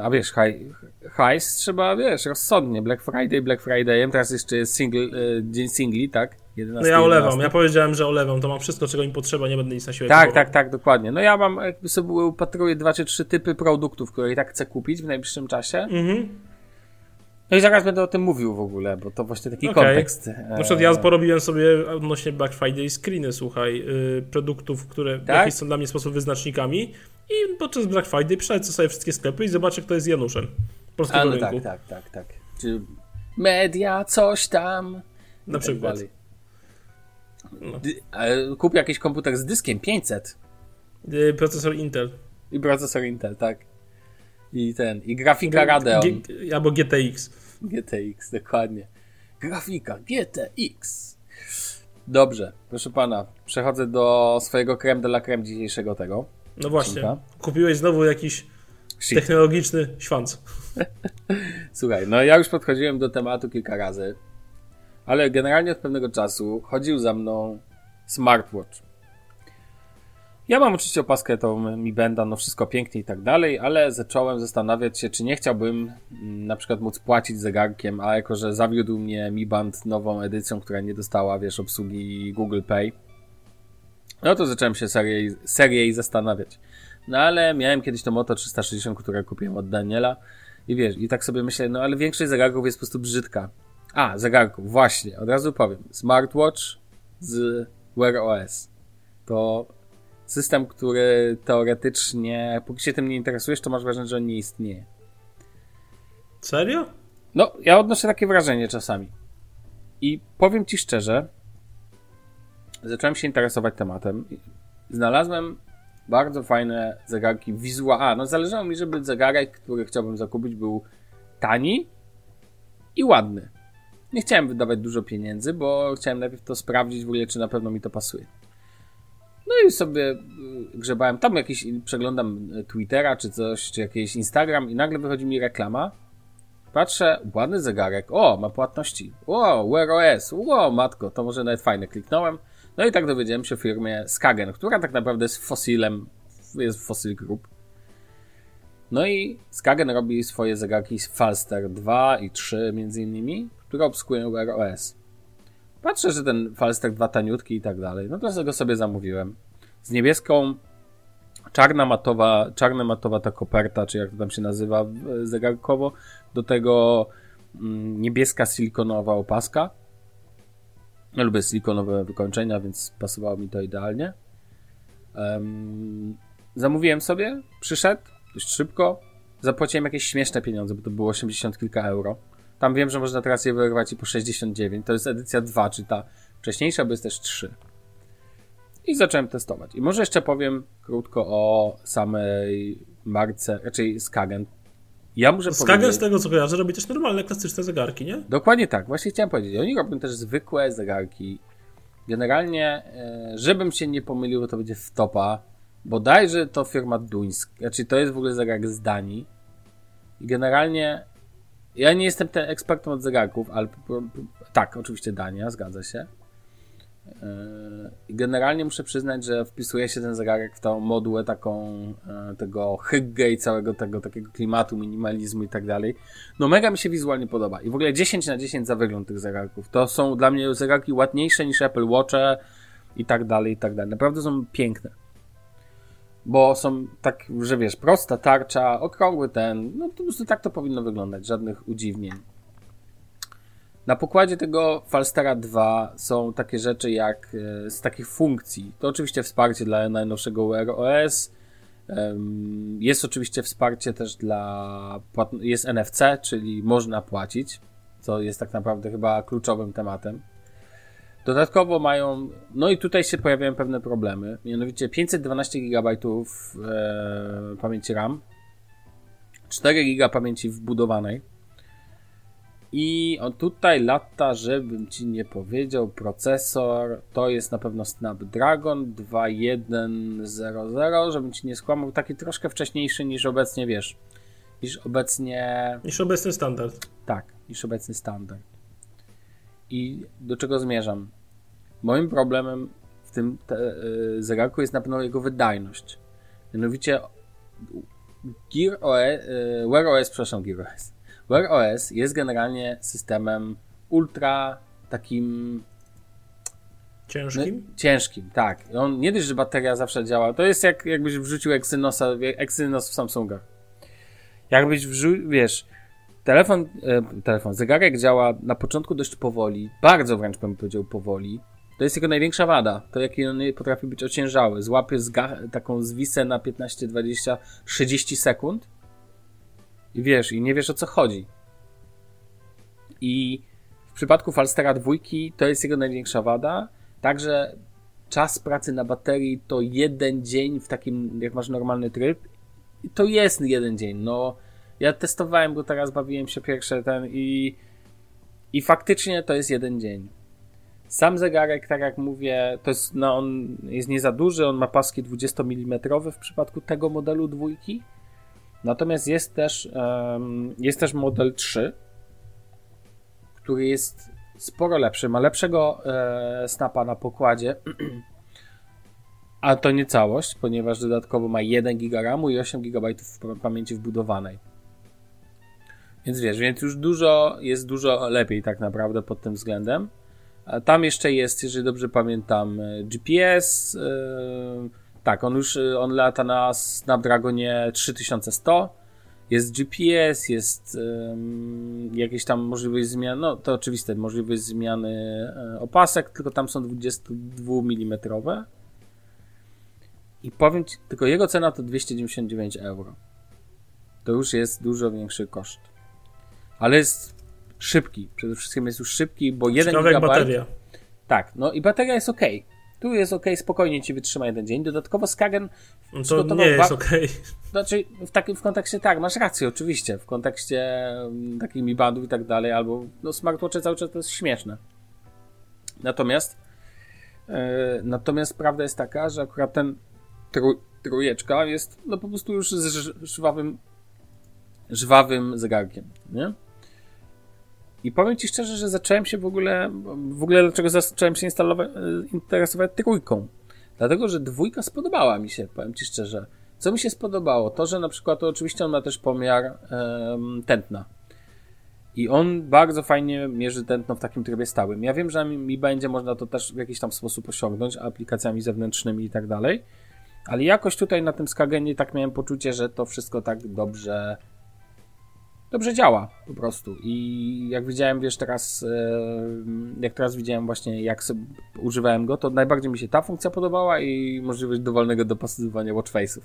a wiesz, haj, hajs trzeba, wiesz, rozsądnie. Black Friday, Black Fridayem, teraz jeszcze jest single, dzień singli, tak? 11, no ja olewam, 11. ja powiedziałem, że olewam, to mam wszystko, czego mi potrzeba, nie będę nic na siłę Tak, kupował. tak, tak, dokładnie. No ja mam, jakby sobie upatruję dwa czy trzy typy produktów, które i tak chcę kupić w najbliższym czasie. Mhm. No i zaraz będę o tym mówił w ogóle, bo to właśnie taki okay. kontekst. Na przykład ja porobiłem sobie odnośnie Black Friday screeny, słuchaj, yy, produktów, które tak? w jakiś są dla mnie sposób wyznacznikiem i podczas Black Friday przelecę sobie wszystkie sklepy i zobaczę, kto jest Januszem polskiego A, no rynku. Tak, tak, tak, tak. Czy media, coś tam. Na tak przykład. No. Kup jakiś komputer z dyskiem 500. Y, procesor Intel. I procesor Intel, tak. I ten, i grafika Radeon. G albo GTX. GTX, dokładnie. Grafika GTX. Dobrze, proszę pana, przechodzę do swojego creme de la creme dzisiejszego tego. No właśnie, odcinka. kupiłeś znowu jakiś Shit. technologiczny śwanc. Słuchaj, no ja już podchodziłem do tematu kilka razy, ale generalnie od pewnego czasu chodził za mną smartwatch. Ja mam oczywiście opaskę tą Mi Benda, no wszystko pięknie i tak dalej, ale zacząłem zastanawiać się, czy nie chciałbym mm, na przykład móc płacić zegarkiem, a jako, że zawiódł mnie Mi Band nową edycją, która nie dostała, wiesz, obsługi Google Pay, no to zacząłem się serię, serię zastanawiać. No ale miałem kiedyś to Moto 360, które kupiłem od Daniela i wiesz, i tak sobie myślę, no ale większość zegarków jest po prostu brzydka. A, zegarków, właśnie, od razu powiem. Smartwatch z Wear OS. To system, który teoretycznie, póki się tym nie interesujesz, to masz wrażenie, że on nie istnieje. Serio? No, ja odnoszę takie wrażenie czasami. I powiem ci szczerze, zacząłem się interesować tematem. Znalazłem bardzo fajne zegarki wizualne. A, no zależało mi, żeby zegarek, który chciałbym zakupić, był tani i ładny. Nie chciałem wydawać dużo pieniędzy, bo chciałem najpierw to sprawdzić w ogóle, czy na pewno mi to pasuje. No i sobie y, grzebałem tam jakiś, przeglądam Twittera czy coś, czy jakiś Instagram i nagle wychodzi mi reklama. Patrzę, ładny zegarek, o, ma płatności, o, Wear OS, o, matko, to może nawet fajne, kliknąłem. No i tak dowiedziałem się o firmie Skagen, która tak naprawdę jest fosilem, jest Fossil Group. No i Skagen robi swoje zegarki z Falster 2 i 3 między innymi, które obsługują Wear OS. Patrzę, że ten Falster 2 taniutki i tak dalej, no to go sobie zamówiłem. Z niebieską, czarna matowa, czarna matowa ta koperta, czy jak to tam się nazywa zegarkowo, do tego mm, niebieska silikonowa opaska ja lubię silikonowe wykończenia, więc pasowało mi to idealnie. Um, zamówiłem sobie, przyszedł dość szybko. Zapłaciłem jakieś śmieszne pieniądze, bo to było 80 kilka euro. Tam wiem, że można teraz je wyrwać i po 69. To jest edycja 2, czy ta wcześniejsza, bo jest też 3. I zacząłem testować. I może jeszcze powiem krótko o samej marce, raczej Skagen, ja muszę Skagen powiedzieć... z tego co kojarzę robi też normalne, klasyczne zegarki, nie? Dokładnie tak, właśnie chciałem powiedzieć. Oni robią też zwykłe zegarki. Generalnie, e, żebym się nie pomylił, to będzie w topa. Bodajże to firma duńska, znaczy to jest w ogóle zegarek z Danii. I generalnie, ja nie jestem ten ekspertem od zegarków, ale tak, oczywiście Dania, zgadza się. E, generalnie muszę przyznać, że wpisuje się ten zegarek w tą modułę taką e, tego hygge i całego tego takiego klimatu, minimalizmu i tak dalej. No mega mi się wizualnie podoba. I w ogóle 10 na 10 za wygląd tych zegarków. To są dla mnie zegarki ładniejsze niż Apple Watche i tak dalej, i tak dalej. Naprawdę są piękne. Bo są tak, że wiesz, prosta tarcza, okrągły ten, no to po prostu tak to powinno wyglądać, żadnych udziwnień. Na pokładzie tego Falstera 2 są takie rzeczy jak e, z takich funkcji. To oczywiście wsparcie dla najnowszego Wear OS. Jest oczywiście wsparcie też dla. Jest NFC, czyli można płacić, co jest tak naprawdę chyba kluczowym tematem. Dodatkowo mają, no i tutaj się pojawiają pewne problemy, mianowicie 512 GB e, pamięci RAM, 4 GB pamięci wbudowanej i on tutaj lata, żebym ci nie powiedział, procesor to jest na pewno Snapdragon 2100, żebym ci nie skłamał, taki troszkę wcześniejszy niż obecnie, wiesz, niż obecnie... Niż obecny standard. Tak, niż obecny standard. I do czego zmierzam? Moim problemem w tym te, y, zegarku jest na pewno jego wydajność. Mianowicie Gear OS, y, Wear OS, przepraszam, Gear OS. Wear OS jest generalnie systemem ultra takim Ciężkim? No, ciężkim, tak. On nie dość, że bateria zawsze działa. To jest jak jakbyś wrzucił Exynosa, Exynos w Samsungach. Jakbyś wrzucił, wiesz, Telefon, e, telefon, zegarek działa na początku dość powoli, bardzo wręcz bym powiedział powoli. To jest jego największa wada, to jaki on potrafi być ociężały. Złapie taką zwisę na 15, 20, 30 sekund i wiesz, i nie wiesz o co chodzi. I w przypadku Falstera 2 to jest jego największa wada, także czas pracy na baterii to jeden dzień w takim, jak masz normalny tryb, to jest jeden dzień, no ja testowałem go teraz, bawiłem się pierwsze ten i, i faktycznie to jest jeden dzień. Sam zegarek, tak jak mówię, to jest, no on jest nie za duży, on ma paski 20 mm w przypadku tego modelu dwójki. Natomiast jest też, um, jest też model 3, który jest sporo lepszy, ma lepszego e, snapa na pokładzie, a to nie całość, ponieważ dodatkowo ma 1 GB RAMu i 8 GB pamięci wbudowanej. Więc wiesz, więc już dużo, jest dużo lepiej tak naprawdę pod tym względem. Tam jeszcze jest, jeżeli dobrze pamiętam, e, GPS. Yy, tak, on już on lata na Snapdragonie 3100. Jest GPS, jest yy, jakieś tam możliwość zmian, no to oczywiste, możliwość zmiany opasek, tylko tam są 22 mm. I powiem ci, tylko jego cena to 299 euro. To już jest dużo większy koszt ale jest szybki. Przede wszystkim jest już szybki, bo jeden GB. bateria. Tak, no i bateria jest ok. Tu jest ok, spokojnie ci wytrzyma jeden dzień. Dodatkowo Skagen. No to nie jest ok. Znaczy, w takim w kontekście tak, masz rację, oczywiście. W kontekście um, takich Mi Bandów i tak dalej, albo no, smartwatche cały czas to jest śmieszne. Natomiast yy, natomiast prawda jest taka, że akurat ten trój, trójeczka jest no po prostu już z żwawym żwawym zegarkiem, nie? I powiem Ci szczerze, że zacząłem się w ogóle, w ogóle dlaczego zacząłem się interesować trójką. Dlatego, że dwójka spodobała mi się, powiem Ci szczerze. Co mi się spodobało? To, że na przykład, to oczywiście on ma też pomiar um, tętna. I on bardzo fajnie mierzy tętno w takim trybie stałym. Ja wiem, że mi będzie można to też w jakiś tam sposób osiągnąć aplikacjami zewnętrznymi i tak dalej. Ale jakoś tutaj na tym Skagenie tak miałem poczucie, że to wszystko tak dobrze dobrze działa po prostu. I jak widziałem, wiesz, teraz, e, jak teraz widziałem właśnie, jak używałem go, to najbardziej mi się ta funkcja podobała i możliwość dowolnego dopasowywania watchface'ów.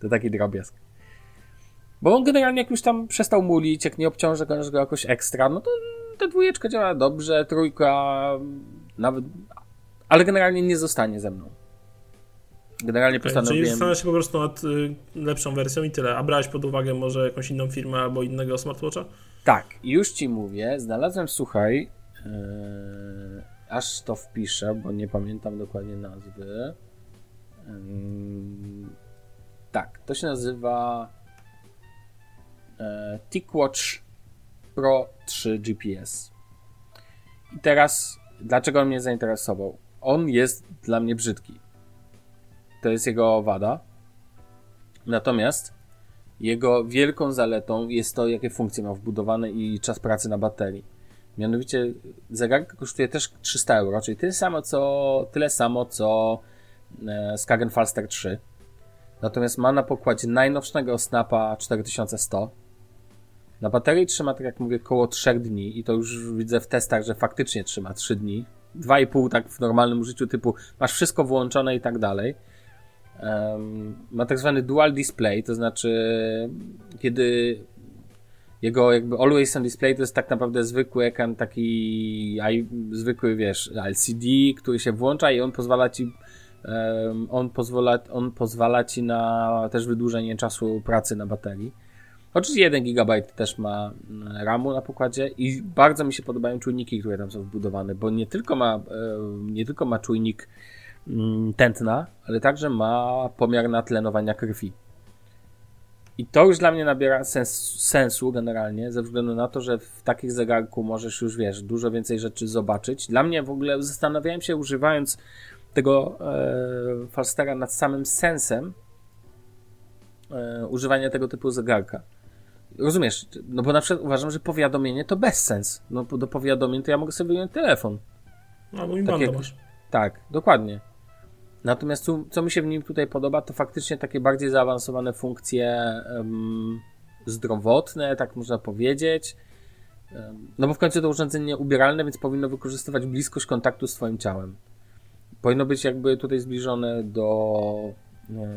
To taki drobiazg. Bo on generalnie jak już tam przestał mulić, jak nie obciąża go jakoś ekstra, no to ta dwójeczka działa dobrze, trójka nawet, ale generalnie nie zostanie ze mną. Generalnie postanowiłem... Czyli zastanawiasz się po prostu nad y, lepszą wersją i tyle. A brałeś pod uwagę może jakąś inną firmę albo innego smartwatcha? Tak, już ci mówię. Znalazłem, słuchaj, yy, aż to wpiszę, bo nie pamiętam dokładnie nazwy. Yy, tak, to się nazywa yy, TicWatch Pro 3 GPS. I teraz, dlaczego on mnie zainteresował? On jest dla mnie brzydki to jest jego wada. Natomiast jego wielką zaletą jest to, jakie funkcje ma wbudowane i czas pracy na baterii. Mianowicie zegarek kosztuje też 300 euro, czyli tyle samo co, tyle samo co e, Skagen Falster 3. Natomiast ma na pokładzie najnowszego Snapa 4100. Na baterii trzyma, tak jak mówię, około 3 dni i to już widzę w testach, że faktycznie trzyma 3 dni. 2,5 tak w normalnym użyciu typu masz wszystko włączone i tak dalej. Ma tak zwany dual display, to znaczy kiedy jego jakby always on display to jest tak naprawdę zwykły ekran, taki zwykły wiesz LCD, który się włącza i on pozwala ci on pozwala, on pozwala ci na też wydłużenie czasu pracy na baterii. Oczywiście 1 GB też ma mm, RAMu na pokładzie i bardzo mi się podobają czujniki, które tam są wbudowane, bo nie tylko ma, nie tylko ma czujnik tętna, ale także ma pomiar natlenowania krwi. I to już dla mnie nabiera sens, sensu generalnie, ze względu na to, że w takich zegarku możesz już, wiesz, dużo więcej rzeczy zobaczyć. Dla mnie w ogóle zastanawiałem się, używając tego e, Falstera nad samym sensem e, używania tego typu zegarka. Rozumiesz, no bo na przykład uważam, że powiadomienie to bez sens. No do powiadomień to ja mogę sobie wyjąć telefon. No, bo mi tak masz. Tak, dokładnie. Natomiast co, co mi się w nim tutaj podoba, to faktycznie takie bardziej zaawansowane funkcje um, zdrowotne, tak można powiedzieć. Um, no bo w końcu to urządzenie ubieralne, więc powinno wykorzystywać bliskość kontaktu z Twoim ciałem. Powinno być jakby tutaj zbliżone do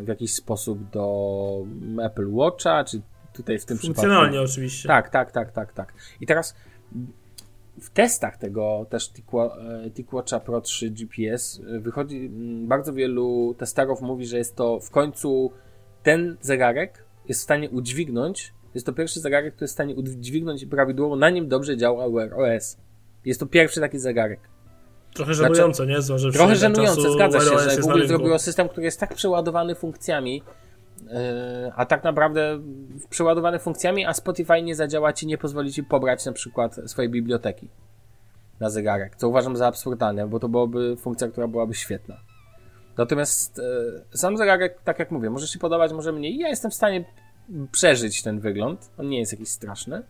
w jakiś sposób do Apple Watcha, czy tutaj w tym Funkcjonalnie przypadku. oczywiście. Tak, tak, tak, tak, tak. I teraz w testach tego też TicWatcha Pro 3 GPS wychodzi, bardzo wielu testerów mówi, że jest to w końcu ten zegarek jest w stanie udźwignąć, jest to pierwszy zegarek, który jest w stanie udźwignąć i prawidłowo na nim dobrze działa Wear OS. Jest to pierwszy taki zegarek. Trochę żenujące, znaczy, nie? Że trochę żenujące, zgadza się, że Google zrobiło system, który jest tak przeładowany funkcjami, E, a tak naprawdę przeładowany funkcjami, a Spotify nie zadziała ci, nie pozwoli ci pobrać na przykład swojej biblioteki na zegarek, co uważam za absurdalne, bo to byłoby funkcja, która byłaby świetna. Natomiast e, sam zegarek, tak jak mówię, może się podobać, może mniej. Ja jestem w stanie przeżyć ten wygląd. On nie jest jakiś straszny.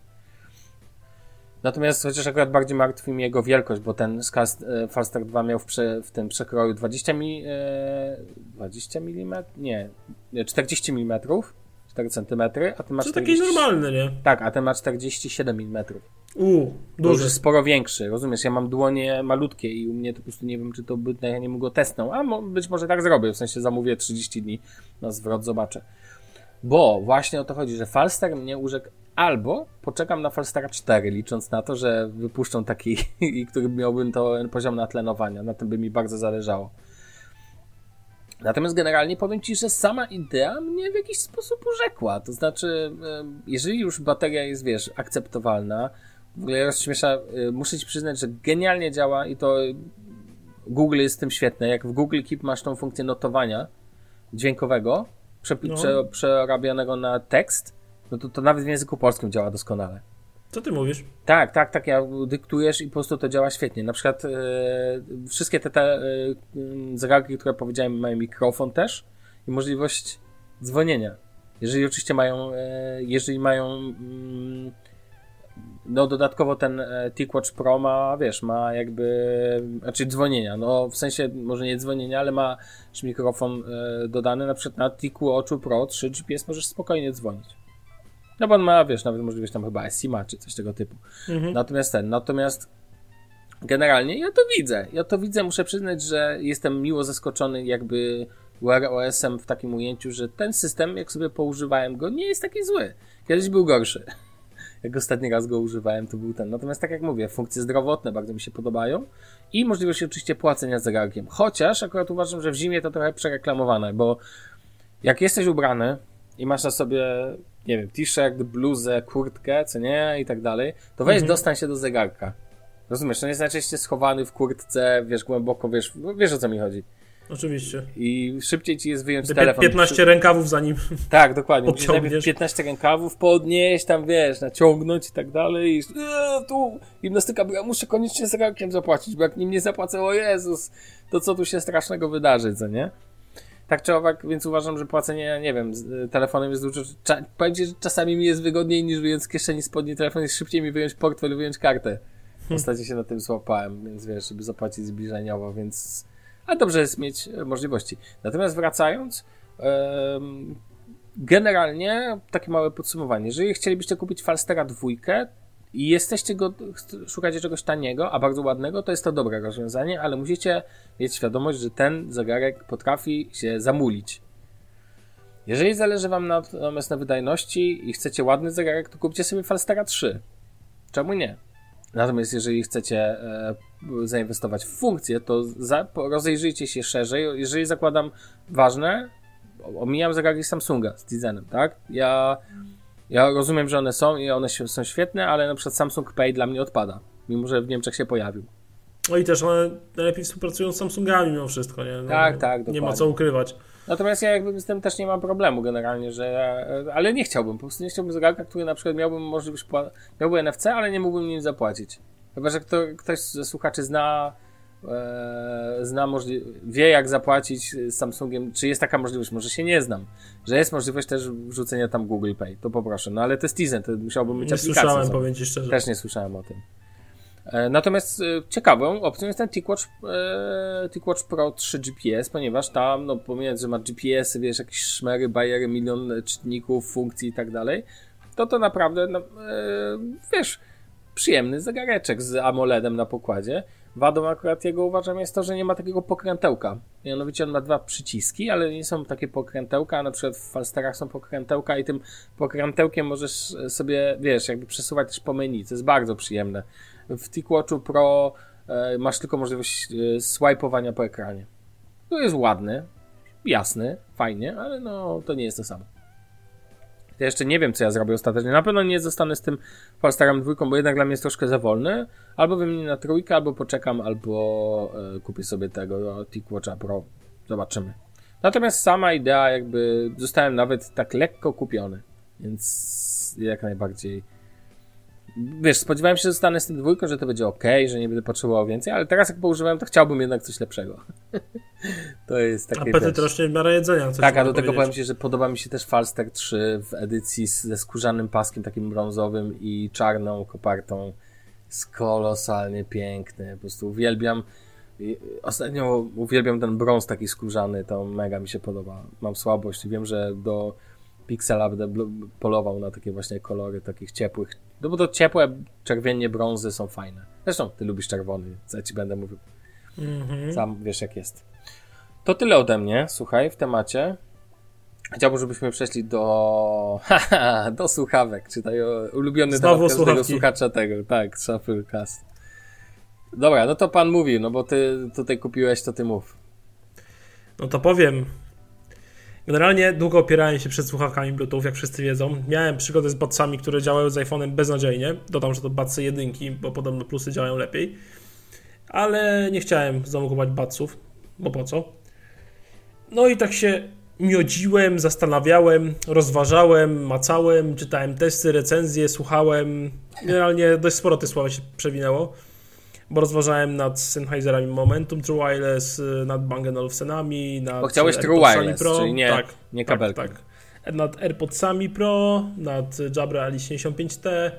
Natomiast chociaż akurat bardziej martwi mnie jego wielkość, bo ten Skast e, Falstar 2 miał w, prze, w tym przekroju 20 mi, e, 20 mm? Nie, 40 mm, 4 cm, a ten ma To 40... taki normalny, nie? Tak, a ten ma 47 mm. Uuu, duży. sporo większy, rozumiesz? Ja mam dłonie malutkie i u mnie to po prostu nie wiem, czy to by, ja nie go tesnąć, a mo, być może tak zrobię, w sensie zamówię 30 dni na zwrot, zobaczę. Bo właśnie o to chodzi, że Falstar mnie urzekł Albo poczekam na Falstara 4, licząc na to, że wypuszczą taki, który miałbym to poziom natlenowania. Na tym by mi bardzo zależało. Natomiast generalnie powiem Ci, że sama idea mnie w jakiś sposób urzekła. To znaczy, jeżeli już bateria jest, wiesz, akceptowalna, w ogóle rozśmiesza, muszę Ci przyznać, że genialnie działa i to Google jest tym świetne. Jak w Google Keep masz tą funkcję notowania dźwiękowego, prze, no. prze, przerabianego na tekst, no to, to nawet w języku polskim działa doskonale. Co ty mówisz? Tak, tak, tak. Ja dyktujesz i po prostu to działa świetnie. Na przykład e, wszystkie te, te e, zegarki, które powiedziałem, mają mikrofon też i możliwość dzwonienia. Jeżeli oczywiście mają, e, jeżeli mają, mm, no dodatkowo ten e, TicWatch Pro ma, wiesz, ma jakby, znaczy dzwonienia, no w sensie może nie dzwonienia, ale ma mikrofon e, dodany, na przykład na TicWatchu Pro 3 GPS możesz spokojnie dzwonić. No bo on ma, wiesz, nawet możliwość tam chyba SIMA czy coś tego typu. Mhm. Natomiast ten, natomiast generalnie ja to widzę. Ja to widzę, muszę przyznać, że jestem miło zaskoczony jakby Wear OS-em w takim ujęciu, że ten system, jak sobie poużywałem go, nie jest taki zły. Kiedyś był gorszy. Jak ostatni raz go używałem, to był ten. Natomiast tak jak mówię, funkcje zdrowotne bardzo mi się podobają i możliwość oczywiście płacenia zegarkiem. Chociaż akurat uważam, że w zimie to trochę przereklamowane, bo jak jesteś ubrany i masz na sobie nie wiem, t-shirt, bluzę, kurtkę, co nie, i tak dalej, to weź mhm. dostań się do zegarka. Rozumiesz, znaczy, że jesteś schowany w kurtce, wiesz, głęboko, wiesz, wiesz o co mi chodzi. Oczywiście. I szybciej ci jest wyjąć telefon. 15 rękawów zanim Tak, dokładnie. Musisz najpierw 15 rękawów podnieść, tam wiesz, naciągnąć i tak dalej. I e, tu gimnastyka, bo ja muszę koniecznie zegarkiem zapłacić, bo jak nim nie zapłacę, o Jezus, to co tu się strasznego wydarzy, co nie? Tak czy owak, więc uważam, że płacenie, nie wiem, y, telefonem jest dużo. Cza, powiem ci, że czasami mi jest wygodniej niż wyjąć z kieszeni spodni telefon, jest szybciej mi wyjąć portfel wyjąć kartę. W ostatnio się na tym złapałem, więc wiesz, żeby zapłacić zbliżeniowo, więc. A dobrze jest mieć e, możliwości. Natomiast wracając, Generalnie takie małe podsumowanie. Jeżeli chcielibyście kupić Falstera dwójkę i jesteście go, szukacie czegoś taniego, a bardzo ładnego, to jest to dobre rozwiązanie, ale musicie mieć świadomość, że ten zegarek potrafi się zamulić. Jeżeli zależy Wam natomiast na wydajności i chcecie ładny zegarek, to kupcie sobie Falstera 3. Czemu nie? Natomiast jeżeli chcecie e, zainwestować w funkcję, to za, rozejrzyjcie się szerzej. Jeżeli zakładam ważne, omijam zegarki Samsunga z designem, tak? Ja, ja rozumiem, że one są i one są świetne, ale na przykład Samsung Pay dla mnie odpada, mimo że w Niemczech się pojawił. No i też one najlepiej współpracują z Samsungami mimo wszystko, nie? No, tak, tak, dokładnie. Nie ma co ukrywać. Natomiast ja jakby z tym też nie mam problemu generalnie, że ale nie chciałbym, po prostu nie chciałbym zegarka, który na przykład miałbym możliwość, miałby NFC, ale nie mógłbym nim zapłacić. Chyba, że kto, ktoś ze słuchaczy zna zna możli- wie jak zapłacić z Samsungiem, czy jest taka możliwość, może się nie znam, że jest możliwość też wrzucenia tam Google Pay, to poproszę, no ale to jest Tizen, to musiałbym mieć nie aplikację. Nie słyszałem, powiem Ci szczerze. Też nie słyszałem o tym. E, natomiast e, ciekawą opcją jest ten TicWatch, e, TicWatch Pro 3 GPS, ponieważ tam, no pomijając, że ma GPS, wiesz, jakieś szmery, bajery, milion czytników, funkcji i tak dalej, to to naprawdę, no, wiesz, przyjemny zegareczek z AMOLEDem na pokładzie. Wadą akurat jego uważam jest to, że nie ma takiego pokrętełka. Mianowicie on ma dwa przyciski, ale nie są takie pokrętełka, na przykład w Falsterach są pokrętełka i tym pokrętełkiem możesz sobie, wiesz, jakby przesuwać też po menu, to jest bardzo przyjemne. W TicWatchu Pro e, masz tylko możliwość e, swipeowania po ekranie. To jest ładny, jasny, fajnie, ale no to nie jest to samo. Ja jeszcze nie wiem, co ja zrobię ostatecznie. Na pewno nie zostanę z tym Falstarem dwójką, bo jednak dla mnie jest troszkę za wolny. Albo wymienię na trójkę, albo poczekam, albo e, kupię sobie tego TicWatcha Pro. Zobaczymy. Natomiast sama idea jakby zostałem nawet tak lekko kupiony. Więc jak najbardziej wiesz, spodziewałem się, że zostanę z tym dwójką, że to będzie ok, że nie będę potrzebował więcej, ale teraz jak poużywałem, to chciałbym jednak coś lepszego. to jest takie Apetyt rośnie w miarę jedzenia. Tak, a do tego powiem Ci, że podoba mi się też Falstack 3 w edycji ze skórzanym paskiem takim brązowym i czarną kopartą. Jest kolosalnie piękny. Po prostu uwielbiam Ostatnio uwielbiam ten brąz taki skórzany, to mega mi się podoba. Mam słabość, wiem, że do Pixela będę polował na takie właśnie kolory takich ciepłych. No bo to ciepłe czerwienie brązy są fajne. Zresztą ty lubisz czerwony, co ja ci będę mówił. Mm-hmm. Sam wiesz jak jest. To tyle ode mnie, słuchaj, w temacie. Chciałbym, żebyśmy przeszli do do słuchawek, czytaj ulubiony Znowu temat każdego słuchacza tego, tak, Shufflecast. Dobra, no to pan mówi, no bo ty tutaj kupiłeś, to ty mów. No to powiem, Generalnie długo opierałem się przed słuchawkami Bluetooth, jak wszyscy wiedzą. Miałem przygodę z batsami, które działają z iPhone'em beznadziejnie. Dodam, że to batsy jedynki, bo podobno plusy działają lepiej. Ale nie chciałem znowu kupować batsów, bo po co? No i tak się miodziłem, zastanawiałem, rozważałem, macałem, czytałem testy, recenzje, słuchałem. Generalnie dość sporo tych słów się przewinęło bo rozważałem nad Sennheiserami Momentum True Wireless, y, nad Bang Olufsenami, nad Bo chciałeś True Wireless, Pro, czyli nie, tak, nie kabelki. Tak, tak. Nad AirPodsami Pro, nad Jabra Ali 75T.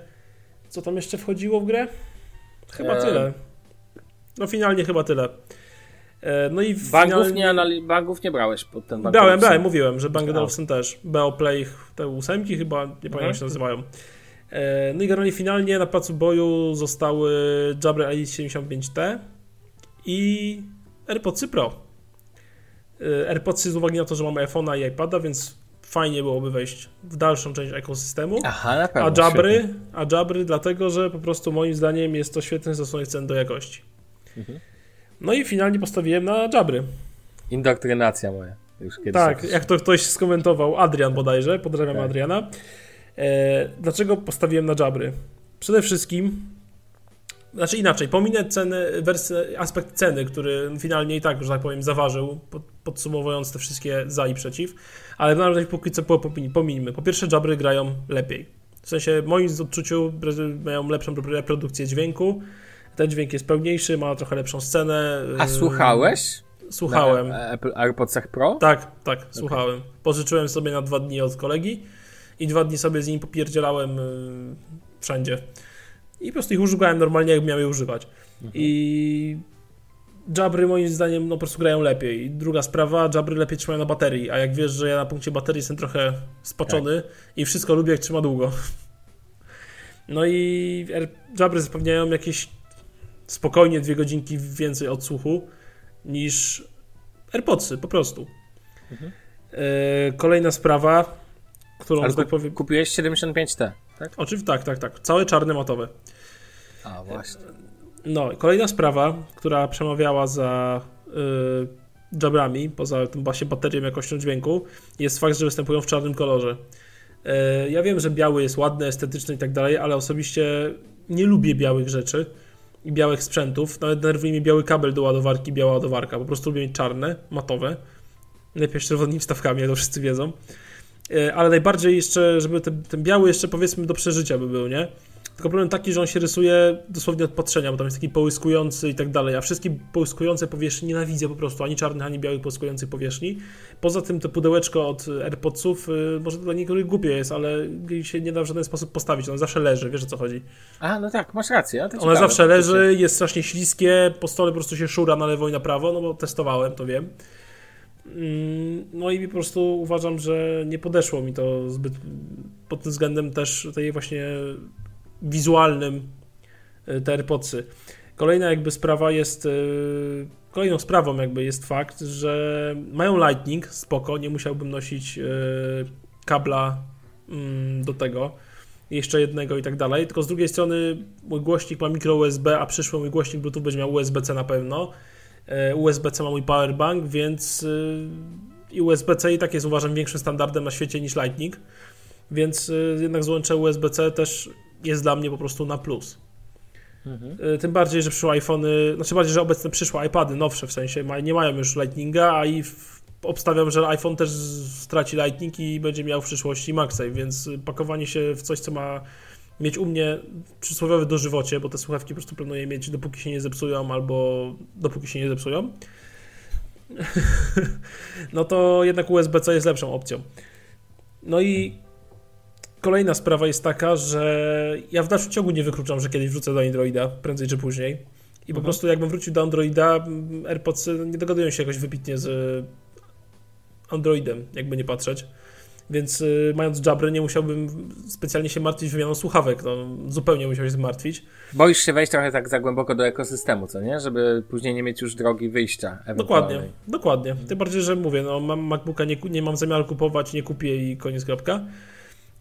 Co tam jeszcze wchodziło w grę? Chyba tyle. No finalnie chyba tyle. E, no i bangów, finalnie... nie, bangów nie brałeś pod ten bank. Brałem, brałem, mówiłem, że Bang Olufsen też. Beoplay, te ósemki chyba, nie pamiętam jak się mhm. nazywają. E, no i generalnie finalnie na placu boju zostały Jabra Elite 75T i AirPodsy Pro. E, AirPodsy z uwagi na to, że mamy iPhone'a i iPada, więc fajnie byłoby wejść w dalszą część ekosystemu. Aha, na pewno. A Jabry, a Jabry dlatego, że po prostu moim zdaniem jest to świetny stosunek cen do jakości. Mhm. No i finalnie postawiłem na Jabry. Indoktrynacja moja. Już kiedyś tak, jak to ktoś skomentował, Adrian bodajże, pozdrawiam tak. Adriana. E, dlaczego postawiłem na Jabry? Przede wszystkim, znaczy inaczej, pominę wersję, aspekt ceny, który finalnie i tak, że tak powiem, zaważył, podsumowując te wszystkie za i przeciw, ale na razie póki co pominimy. Po pierwsze, Jabry grają lepiej. W sensie, w moim odczuciu mają lepszą reprodukcję dźwięku, ten dźwięk jest pełniejszy, ma trochę lepszą scenę. A słuchałeś? Słuchałem. Na Apple AirPodsach Pro? Tak, tak, okay. słuchałem. Pożyczyłem sobie na dwa dni od kolegi i dwa dni sobie z nimi popierdzielałem y, wszędzie. I po prostu ich używałem normalnie, jak miałem je używać. Mhm. I Jabry moim zdaniem no, po prostu grają lepiej. Druga sprawa, Jabry lepiej trzymają na baterii, a jak wiesz, że ja na punkcie baterii jestem trochę spaczony tak. i wszystko lubię jak trzyma długo. No i Jabry zapewniają jakieś spokojnie dwie godzinki więcej odsłuchu niż AirPodsy, po prostu. Mhm. E, kolejna sprawa, którą, Ale tak powiem... Kupiłeś 75T, tak? Oczywiście, tak, tak, tak. Całe czarne matowe. A, właśnie. No, kolejna sprawa, która przemawiała za yy, jabrami, poza tym właśnie baterią, jakością dźwięku, jest fakt, że występują w czarnym kolorze. Yy, ja wiem, że biały jest ładny, estetyczny i tak dalej, ale osobiście nie lubię białych rzeczy i białych sprzętów. Nawet denerwuje mnie biały kabel do ładowarki, biała ładowarka. Po prostu lubię mieć czarne, matowe. Lepiej z czerwonymi wstawkami, jak to wszyscy wiedzą. Yy, ale najbardziej jeszcze, żeby ten, ten biały jeszcze powiedzmy do przeżycia by był, nie? Tylko problem taki, że on się rysuje dosłownie od patrzenia, bo tam jest taki połyskujący i tak dalej, a wszystkie połyskujące powierzchnie nienawidzę po prostu, ani czarnych, ani białych połyskujących powierzchni. Poza tym to pudełeczko od AirPodsów, y, może dla niektórych głupie jest, ale się nie da w żaden sposób postawić, ono zawsze leży, wiesz o co chodzi. A, no tak, masz rację. Ono ciekawe, zawsze leży, jest strasznie śliskie, po stole po prostu się szura na lewo i na prawo, no bo testowałem, to wiem. Mm, no i po prostu uważam, że nie podeszło mi to zbyt pod tym względem też tej właśnie wizualnym e, te AirPodsy. Kolejna jakby sprawa jest, e, kolejną sprawą jakby jest fakt, że mają Lightning, spoko, nie musiałbym nosić e, kabla mm, do tego, jeszcze jednego i tak dalej, tylko z drugiej strony mój głośnik ma micro USB, a przyszły mój głośnik Bluetooth będzie miał USB-C na pewno. USB-C ma mój powerbank, więc i USB-C i tak jest uważam większym standardem na świecie niż Lightning, więc jednak złącze USB-C też jest dla mnie po prostu na plus. Mhm. Tym bardziej, że przyszły iPhony, znaczy bardziej, że obecne przyszły iPady nowsze w sensie nie mają już Lightninga, a i obstawiam, że iPhone też straci Lightning i będzie miał w przyszłości MagSafe, więc pakowanie się w coś, co ma mieć u mnie przysłowiowe dożywocie, bo te słuchawki po prostu planuję mieć dopóki się nie zepsują albo dopóki się nie zepsują, no to jednak USB-C jest lepszą opcją. No i Kolejna sprawa jest taka, że ja w dalszym ciągu nie wykluczam, że kiedyś wrócę do Androida, prędzej czy później. I mhm. po prostu jakbym wrócił do Androida, AirPods nie dogadują się jakoś wybitnie z Androidem, jakby nie patrzeć. Więc y, mając Jabry nie musiałbym specjalnie się martwić wymianą słuchawek, no, zupełnie musiał się zmartwić. Boisz się wejść trochę tak za głęboko do ekosystemu, co nie? Żeby później nie mieć już drogi wyjścia. Dokładnie, dokładnie. Tym bardziej, że mówię, no mam MacBooka, nie, nie mam zamiaru kupować, nie kupię i koniec kropka.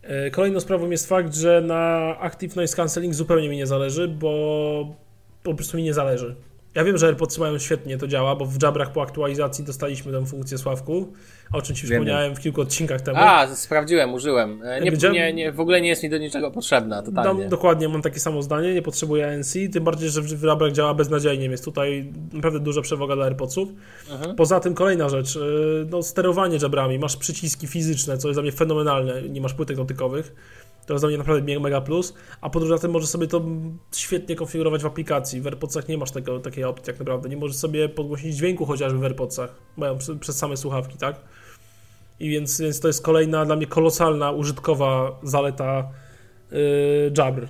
E, kolejną sprawą jest fakt, że na Active Noise Cancelling zupełnie mi nie zależy, bo po prostu mi nie zależy. Ja wiem, że AirPods mają świetnie to działa, bo w Jabrach po aktualizacji dostaliśmy tę funkcję Sławku, o czym Ci wspomniałem w kilku odcinkach temu. A, sprawdziłem, użyłem. E, nie, nie, nie, w ogóle nie jest mi do niczego potrzebna, totalnie. No, dokładnie, mam takie samo zdanie, nie potrzebuję ANC, tym bardziej, że w Jabrach działa beznadziejnie, jest tutaj naprawdę duża przewaga dla AirPodsów. Mhm. Poza tym kolejna rzecz, e, no, sterowanie Jabrami, masz przyciski fizyczne, co jest dla mnie fenomenalne, nie masz płytek dotykowych to jest dla mnie naprawdę mega plus. A po drugie, możesz sobie to świetnie konfigurować w aplikacji. W AirPodsach nie masz tego, takiej opcji tak naprawdę. Nie możesz sobie podgłosić dźwięku chociażby w AirPodsach. Mają przez same słuchawki, tak? I więc, więc to jest kolejna dla mnie kolosalna, użytkowa zaleta yy, Jabr.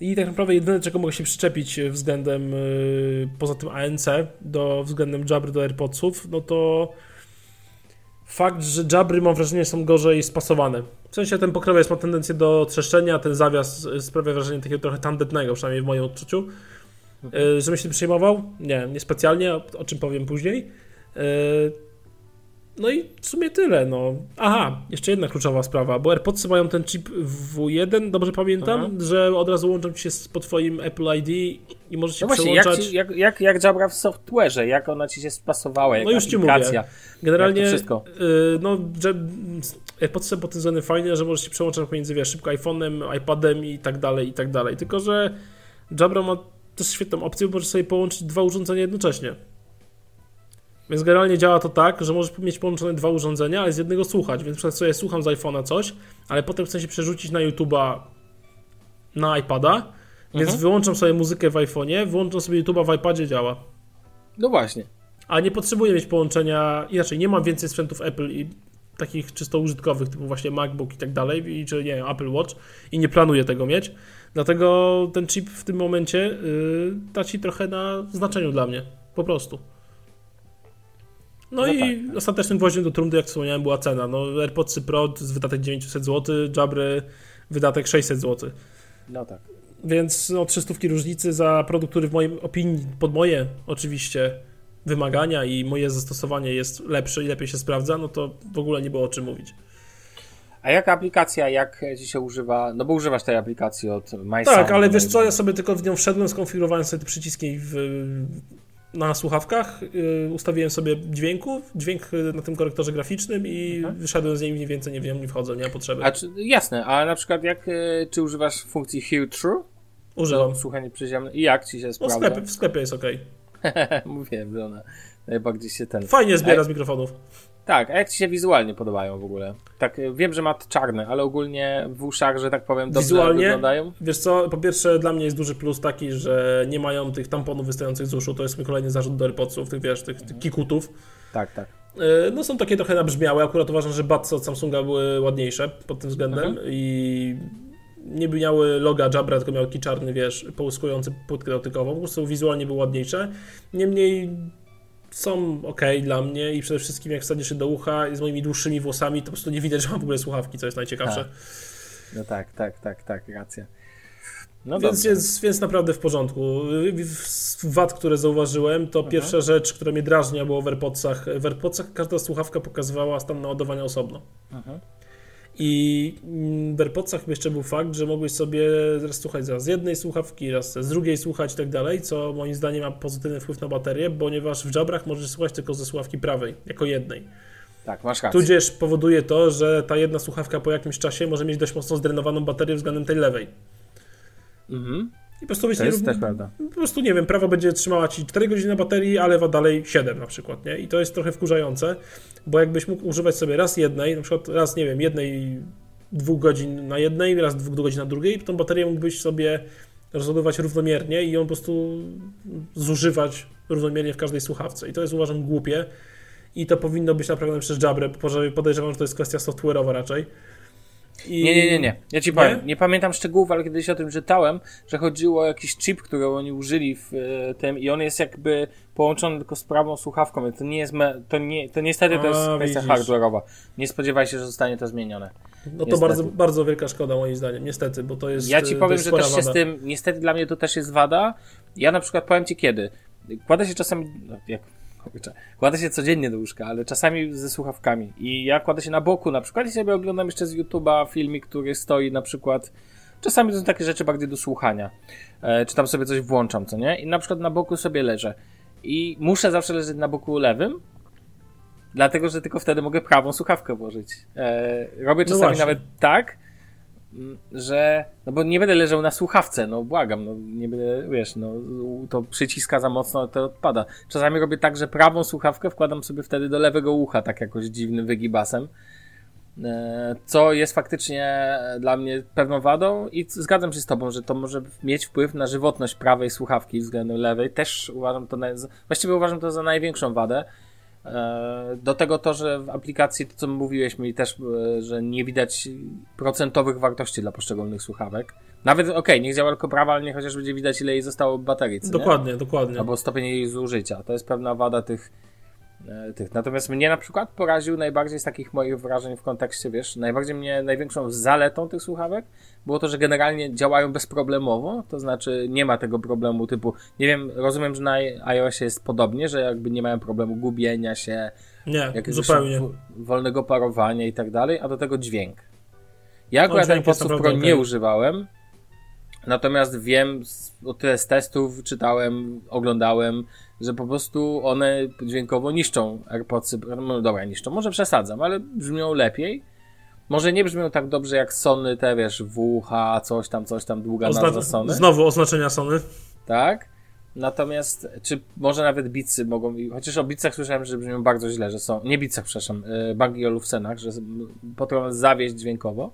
I tak naprawdę jedyne, czego mogę się przyczepić względem, yy, poza tym ANC, do, względem Jabr do AirPodsów, no to fakt, że Jabry mam wrażenie są gorzej spasowane. W sensie ten pokrowiec ma tendencję do trzeszczenia, ten zawias sprawia wrażenie takiego trochę tandetnego, przynajmniej w moim odczuciu. Mhm. Żebym się tym przejmował? Nie, niespecjalnie, o, o czym powiem później. E, no i w sumie tyle, no. Aha, jeszcze jedna kluczowa sprawa, bo AirPodsy mają ten chip W1, dobrze pamiętam, Aha. że od razu łączą się z, po twoim Apple ID i możesz się no właśnie, przełączać. Jak, jak, jak Jabra w software'ze, jak ona ci się spasowała, jak No już ci mówię. Generalnie, wszystko. Yy, no, że pod tym względem fajne, że możesz się przełączać pomiędzy, wiesz, szybko iPhone'em, iPadem i tak dalej, i tak dalej. Tylko, że Jabra ma też świetną opcję, bo możesz sobie połączyć dwa urządzenia jednocześnie. Więc generalnie działa to tak, że możesz mieć połączone dwa urządzenia, ale z jednego słuchać. Więc przykład sobie słucham z iPhone'a coś, ale potem chcę się przerzucić na YouTube'a na iPada, mhm. więc wyłączam sobie muzykę w iPhone'ie, wyłączam sobie YouTube'a w iPadzie, działa. No właśnie. A nie potrzebuję mieć połączenia, inaczej, nie mam więcej sprzętów Apple i takich czysto użytkowych, typu właśnie MacBook i tak dalej, czy nie wiem, Apple Watch i nie planuję tego mieć. Dlatego ten chip w tym momencie yy, traci trochę na znaczeniu dla mnie. Po prostu. No, No i tak, ostatecznym gwoździem do trumny, jak wspomniałem, była cena. No, AirPodsy Pro z wydatek 900 zł, Jabry wydatek 600 zł. No tak. Więc no, 300 różnicy za produkt, który w mojej opinii, pod moje oczywiście wymagania i moje zastosowanie jest lepszy i lepiej się sprawdza, no to w ogóle nie było o czym mówić. A jaka aplikacja, jak ci się używa? No bo używasz tej aplikacji od MySound. Tak, ale wiesz co, ja sobie tylko w nią wszedłem, skonfigurowałem sobie te przyciski w, na słuchawkach, yy, ustawiłem sobie dźwięku, dźwięk y, na tym korektorze graficznym i Mhm. wyszedłem z niej mniej więcej, nie wiem, nie wchodzę, nie ma potrzeby. A czy, jasne, a na przykład jak, e, czy używasz funkcji Hear True? Używam. Słuchanie przyziemne. I jak ci się No, w, sprawdza? sklepie, w sklepie jest ok. Mówiłem, że ona najbardziej się ten... Fajnie zbiera A- z mikrofonów. Tak, a jak ci się wizualnie podobają w ogóle? Tak, e, wiem, że ma czarne, ale ogólnie w uszach, że tak powiem, dobrze Wizualnie? wyglądają. Wiesz co, po pierwsze dla mnie jest duży plus taki, że nie mają tych tamponów wystających z uszu, to jest mój kolejny zarzut do AirPodsów, tych wiesz, tych, tych kikutów. Tak, tak. Yy, No są takie trochę nabrzmiałe, akurat uważam, że budsy od Samsunga były ładniejsze pod tym względem Mhm. i nie miały loga Jabra, tylko miały taki czarny, wiesz, połyskujący płytkę dotykową, po prostu wizualnie były ładniejsze. Niemniej są ok dla mnie i przede wszystkim jak wsadzisz się do ucha z moimi dłuższymi włosami, to po prostu nie widać, że mam w ogóle słuchawki, co jest najciekawsze. Tak. No tak, tak, tak, tak, racja. No Więc, jest, więc naprawdę w porządku. Wad, które zauważyłem, to pierwsza rzecz, która mnie drażnia, było w AirPodsach. W AirPodsach każda słuchawka pokazywała stan naładowania osobno. Mhm. I w AirPodsach jeszcze był fakt, że mogłeś sobie raz słuchać z jednej słuchawki, raz z drugiej słuchać i tak dalej, co moim zdaniem ma pozytywny wpływ na baterię, ponieważ w Jabrach możesz słuchać tylko ze słuchawki prawej, jako jednej. Tak, masz rację. Tudzież powoduje to, że ta jedna słuchawka po jakimś czasie może mieć dość mocno zdrenowaną baterię względem tej lewej. Mhm. I po prostu To jest nierówno- też prawda. po prostu nie wiem, prawa będzie trzymała ci 4 godziny na baterii, a lewa dalej 7 na przykład, nie? I to jest trochę wkurzające, bo jakbyś mógł używać sobie raz jednej, na przykład raz, nie wiem, jednej dwóch godzin na jednej, raz dwóch godzin na drugiej, tą baterię mógłbyś sobie rozładować równomiernie i ją po prostu zużywać równomiernie w każdej słuchawce. I to jest uważam głupie i to powinno być naprawione przez Jabrę, podejrzewam, że to jest kwestia software'owa raczej. I... Nie, nie, nie, nie. Ja ci powiem. Nie pamiętam szczegółów, ale kiedyś o tym czytałem, że chodziło o jakiś chip, który oni użyli w e, tym i on jest jakby połączony tylko z prawą słuchawką. więc To nie jest, me, to nie, to niestety to jest A, kwestia widzisz. hardware'owa. Nie spodziewaj się, że zostanie to zmienione. No to bardzo, bardzo wielka szkoda moim zdaniem, niestety, bo to jest Ja ci to powiem, że też się z wada. tym, niestety dla mnie to też jest wada. Ja na przykład powiem ci kiedy. Kładę się czasami, no, jak, kładę się codziennie do łóżka, ale czasami ze słuchawkami. I ja kładę się na boku na przykład i sobie oglądam jeszcze z YouTube'a filmik, który stoi na przykład. Czasami to są takie rzeczy bardziej do słuchania. E, czy tam sobie coś włączam, co nie? I na przykład na boku sobie leżę. I muszę zawsze leżeć na boku lewym, dlatego że tylko wtedy mogę prawą słuchawkę włożyć. E, robię No czasami właśnie. nawet tak, że. No bo nie będę leżał na słuchawce, no błagam, no nie będę, wiesz, no to przyciska za mocno, to odpada. Czasami robię tak, że prawą słuchawkę wkładam sobie wtedy do lewego ucha, tak jakoś dziwnym wygibasem. E, Co jest faktycznie dla mnie pewną wadą i zgadzam się z tobą, że to może mieć wpływ na żywotność prawej słuchawki względem lewej. Też uważam to, na, właściwie uważam to za największą wadę. E, Do tego to, że w aplikacji, to co mówiłeś mi też, e, że nie widać procentowych wartości dla poszczególnych słuchawek. Nawet, okej, niech działa tylko prawa, ale niech chociaż będzie widać, ile jej zostało baterii, co nie? Dokładnie, dokładnie. albo stopień jej zużycia. To jest pewna wada tych, tych. Natomiast mnie na przykład poraził najbardziej z takich moich wrażeń w kontekście, wiesz, najbardziej mnie, największą zaletą tych słuchawek było to, że generalnie działają bezproblemowo, to znaczy nie ma tego problemu typu, nie wiem, rozumiem, że na iOSie jest podobnie, że jakby nie mają problemu gubienia się, Nie, jakiegoś zupełnie. wolnego parowania i tak dalej, a do tego dźwięk. Ja akurat dźwięk jest AirPodsów Pro nie używałem, natomiast wiem, o tyle z testów czytałem, oglądałem, że po prostu one dźwiękowo niszczą AirPodsy, no dobra, niszczą, może przesadzam, ale brzmią lepiej. Może nie brzmią tak dobrze jak Sony, te wiesz, WH, coś tam, coś tam, długa nazwa Ozna- Sony. Znowu oznaczenia Sony. Tak? Natomiast, czy może nawet Beatsy mogą, chociaż o Beatsach słyszałem, że brzmią bardzo źle, że są, nie Beatsach, przepraszam, y, Bang Olufsenach, że potrafią zawieść dźwiękowo.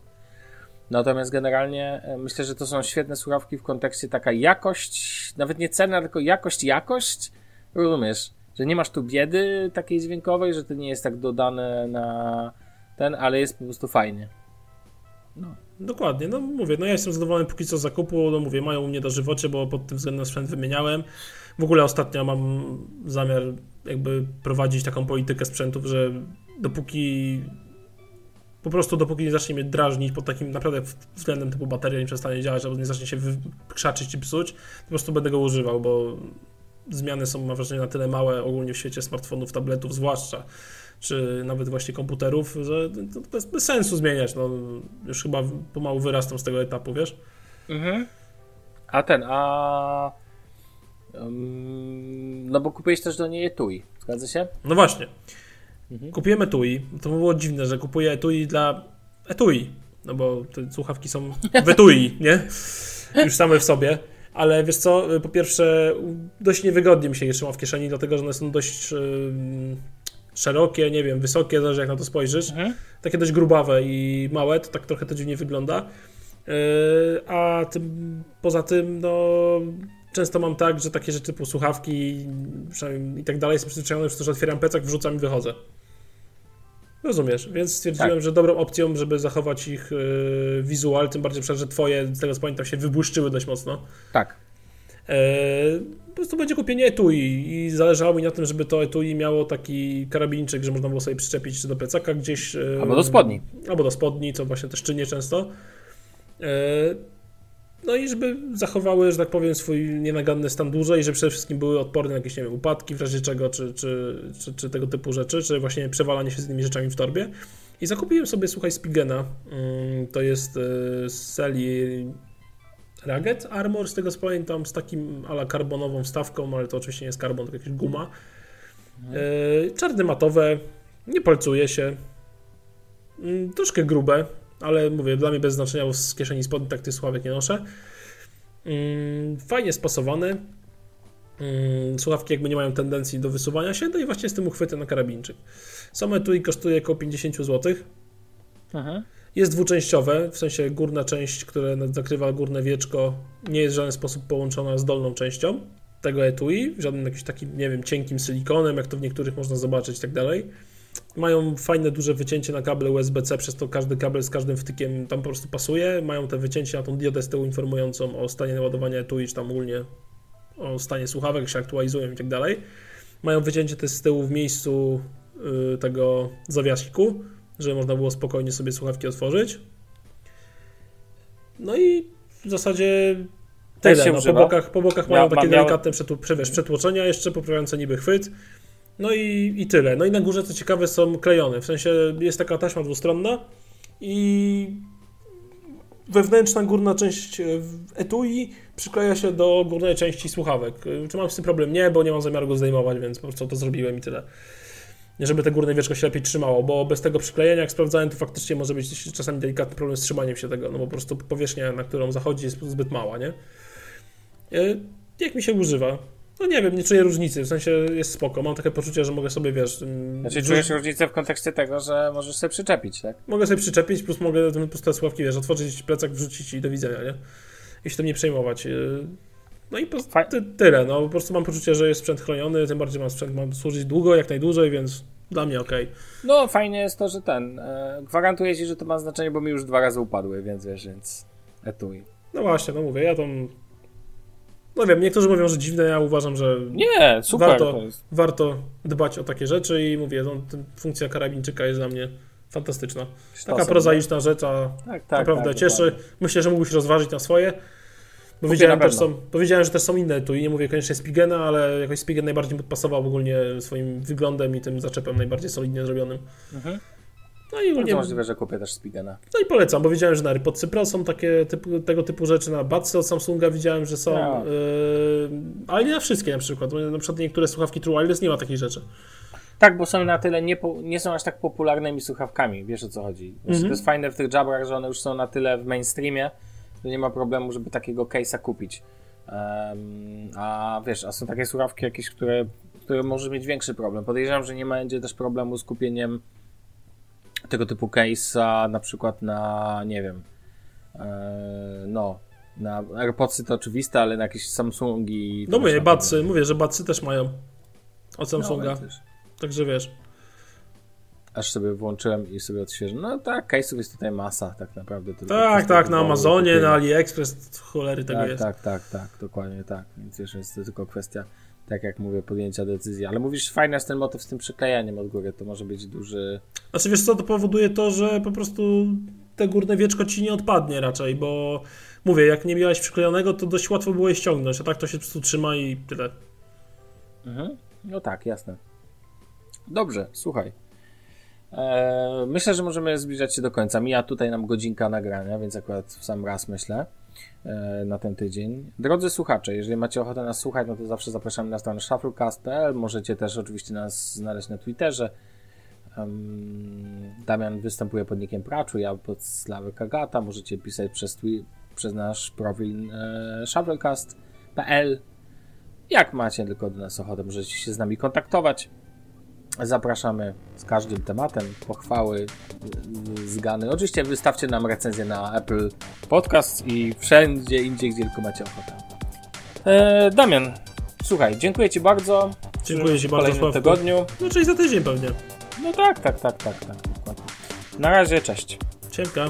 Natomiast generalnie e, myślę, że to są świetne słuchawki w kontekście taka jakość, nawet nie cena, tylko jakość, jakość, rozumiesz, że nie masz tu biedy takiej dźwiękowej, że to nie jest tak dodane na ten, ale jest po prostu fajnie. No. Dokładnie, no mówię, no ja jestem zadowolony póki co z zakupu, no mówię, mają u mnie dożywocie, bo pod tym względem sprzęt wymieniałem. W ogóle ostatnio mam zamiar jakby prowadzić taką politykę sprzętów, że dopóki po prostu dopóki nie zacznie mnie drażnić pod takim naprawdę względem typu bateria nie przestanie działać, albo nie zacznie się krzaczyć i psuć, po prostu będę go używał, bo zmiany są mam wrażenie na tyle małe ogólnie w świecie smartfonów, tabletów zwłaszcza, czy nawet właśnie komputerów, że to bez, bez sensu zmieniać, no już chyba pomału wyrastam z tego etapu, wiesz? Mhm. A ten, a... Um, no bo kupiłeś też do niej etui, zgadza się? No właśnie. Mhm. Kupiłem etui. To było dziwne, że kupuję etui dla etui. No bo te słuchawki są w etui, nie? Już same w sobie. Ale wiesz co, po pierwsze, dość niewygodnie mi się je trzyma w kieszeni, dlatego że one są dość szerokie, nie wiem, wysokie, zależy jak na to spojrzysz. Mhm. Takie dość grubawe i małe, to tak trochę to dziwnie wygląda. Yy, a tym, poza tym, no, często mam tak, że takie rzeczy typu słuchawki i tak dalej jestem przyzwyczajony, przez to, że otwieram plecak, wrzucam i wychodzę. Rozumiesz, więc stwierdziłem, tak. że dobrą opcją, żeby zachować ich yy, wizual, tym bardziej, że twoje, z tego co pamiętam, się wybłyszczyły dość mocno. Tak. Yy, po prostu będzie kupienie etui i zależało mi na tym, żeby to etui miało taki karabinczyk, że można było sobie przyczepić czy do plecaka gdzieś. Yy, albo do spodni. Albo do spodni, co właśnie też czynię często. Yy, no i żeby zachowały, że tak powiem, swój nienaganny stan dłużej, żeby przede wszystkim były odporne na jakieś, nie wiem, upadki w razie czego, czy, czy, czy, czy tego typu rzeczy, czy właśnie przewalanie się z innymi rzeczami w torbie. I zakupiłem sobie, słuchaj, Spigena. Mm, to jest e, z serii Rugged Armor, z tego co pamiętam, z takim ala karbonową wstawką, ale to oczywiście nie jest karbon, to jakaś guma. E, czarne matowe, nie palcuje się, mm, troszkę grube, ale mówię, dla mnie bez znaczenia, bo z kieszeni spodni tak tych sławek nie noszę. Mm, fajnie spasowane. Mm, słuchawki jakby nie mają tendencji do wysuwania się, no i właśnie z tym uchwytem na karabinczyk. Samo i kosztuje około 50 zł. Aha. Jest dwuczęściowe, w sensie górna część, która zakrywa górne wieczko, nie jest w żaden sposób połączona z dolną częścią tego etui, żadnym jakimś takim, nie wiem, cienkim silikonem, jak to w niektórych można zobaczyć i tak dalej. Mają fajne, duże wycięcie na kable USB-C, przez to każdy kabel z każdym wtykiem tam po prostu pasuje. Mają te wycięcie na tą diodę z tyłu informującą o stanie naładowania etui, czy tam ogólnie o stanie słuchawek, się aktualizują i tak dalej. Mają wycięcie też z tyłu w miejscu yy, tego zawiasiku, żeby można było spokojnie sobie słuchawki otworzyć. No i w zasadzie tyle. No, po, bokach, po bokach mają takie delikatne przetłoczenia jeszcze, poprawiające niby chwyt. No i, i tyle. No i na górze, co ciekawe, są klejone. W sensie jest taka taśma dwustronna i wewnętrzna górna część e, etui przykleja się do górnej części słuchawek. Czy mam z tym problem? Nie, bo nie mam zamiaru go zdejmować, więc po prostu to zrobiłem i tyle. Żeby te górne wieczko się lepiej trzymało, bo bez tego przyklejenia, jak sprawdzałem, to faktycznie może być czasami delikatny problem z trzymaniem się tego, no bo po prostu powierzchnia, na którą zachodzi jest zbyt mała, nie? E, jak mi się używa? No nie wiem, nie czuję różnicy, w sensie jest spoko. Mam takie poczucie, że mogę sobie, wiesz... Mm, znaczy czujesz różnicę w kontekście tego, że możesz sobie przyczepić, tak? Mogę sobie przyczepić, plus mogę po prostu te sławki, wiesz, otworzyć plecak, wrzucić i do widzenia, nie? I się tym nie przejmować. Y, no i po ty, tyle, no po prostu mam poczucie, że jest sprzęt chroniony, tym bardziej mam sprzęt, mam służyć długo, jak najdłużej, więc dla mnie ok. No fajnie jest to, że ten, e, gwarantuję ci, że to ma znaczenie, bo mi już dwa razy upadły, więc wiesz, więc etui. No właśnie, no mówię, ja tam no wiem, niektórzy mówią, że dziwne, ja uważam, że nie, super warto, warto dbać o takie rzeczy i mówię, no, funkcja karabinczyka jest dla mnie fantastyczna. Taka prozaiczna rzecz, a tak, tak, naprawdę tak, cieszy. Dokładnie. Myślę, że mógłbyś rozważyć na swoje. Bo widziałem, też są, powiedziałem, że też są inne tu i nie mówię koniecznie Spigena, ale jakoś Spigen najbardziej podpasował ogólnie swoim wyglądem i tym zaczepem najbardziej solidnie zrobionym. Mhm. No i ogólnie... możliwe, że kupię też Spigena. No i polecam, bo widziałem, że na AirPodsy Pro są takie typu, tego typu rzeczy, na Budsy od Samsunga widziałem, że są, no. yy, ale nie na wszystkie na przykład, bo na przykład niektóre słuchawki True Wireless nie ma takich rzeczy. Tak, bo są na tyle, nie, nie są aż tak popularnymi słuchawkami, wiesz o co chodzi. Mm -hmm. To jest fajne w tych jabrach, że one już są na tyle w mainstreamie, że nie ma problemu, żeby takiego case'a kupić. Um, a wiesz, a są takie słuchawki jakieś, które, które może mieć większy problem. Podejrzewam, że nie będzie też problemu z kupieniem tego typu case'a na przykład na, nie wiem, e, no, na AirPodsy to oczywiste, ale na jakieś Samsungi... No mówię, Batsy, mówię, że Batsy też mają od Samsunga. No, Także wiesz. aż sobie włączyłem i sobie odświeżyłem. No tak, case'ów jest tutaj masa, tak naprawdę. Tylko Tak, tak, na Amazonie, na AliExpress, cholery tego Tak, jest. tak, tak, tak, dokładnie tak. Więc wiesz, jest to tylko kwestia, tak jak mówię, podjęcia decyzji. Ale mówisz, fajny jest ten motyw z tym przyklejaniem od góry, to może być duży... Znaczy wiesz co, to powoduje to, że po prostu te górne wieczko ci nie odpadnie raczej, bo mówię, jak nie miałeś przyklejonego, to dość łatwo było je ściągnąć, a tak to się po prostu trzyma i tyle. Mhm. No tak, jasne. Dobrze, słuchaj. Eee, myślę, że możemy zbliżać się do końca. Mija tutaj nam godzinka nagrania, więc akurat w sam raz myślę e, na ten tydzień. Drodzy słuchacze, jeżeli macie ochotę nas słuchać, no to zawsze zapraszamy na stronę shufflecast.pl. Możecie też oczywiście nas znaleźć na Twitterze. Damian występuje pod nickiem Praczu, ja pod Sławek Kagata. Możecie pisać przez, przez nasz profil e, shufflecast.pl. Jak macie tylko do nas ochotę, możecie się z nami kontaktować. Zapraszamy z każdym tematem, pochwały, zgany. Oczywiście wystawcie nam recenzję na Apple Podcast i wszędzie indziej, gdzie tylko macie ochotę. E, Damian, słuchaj, dziękuję Ci bardzo. Dziękuję Ci W bardzo, Sławku. tygodniu. No czyli za tydzień pewnie. No tak, tak, tak, tak, tak. dokładnie. Na razie, cześć. Siemka.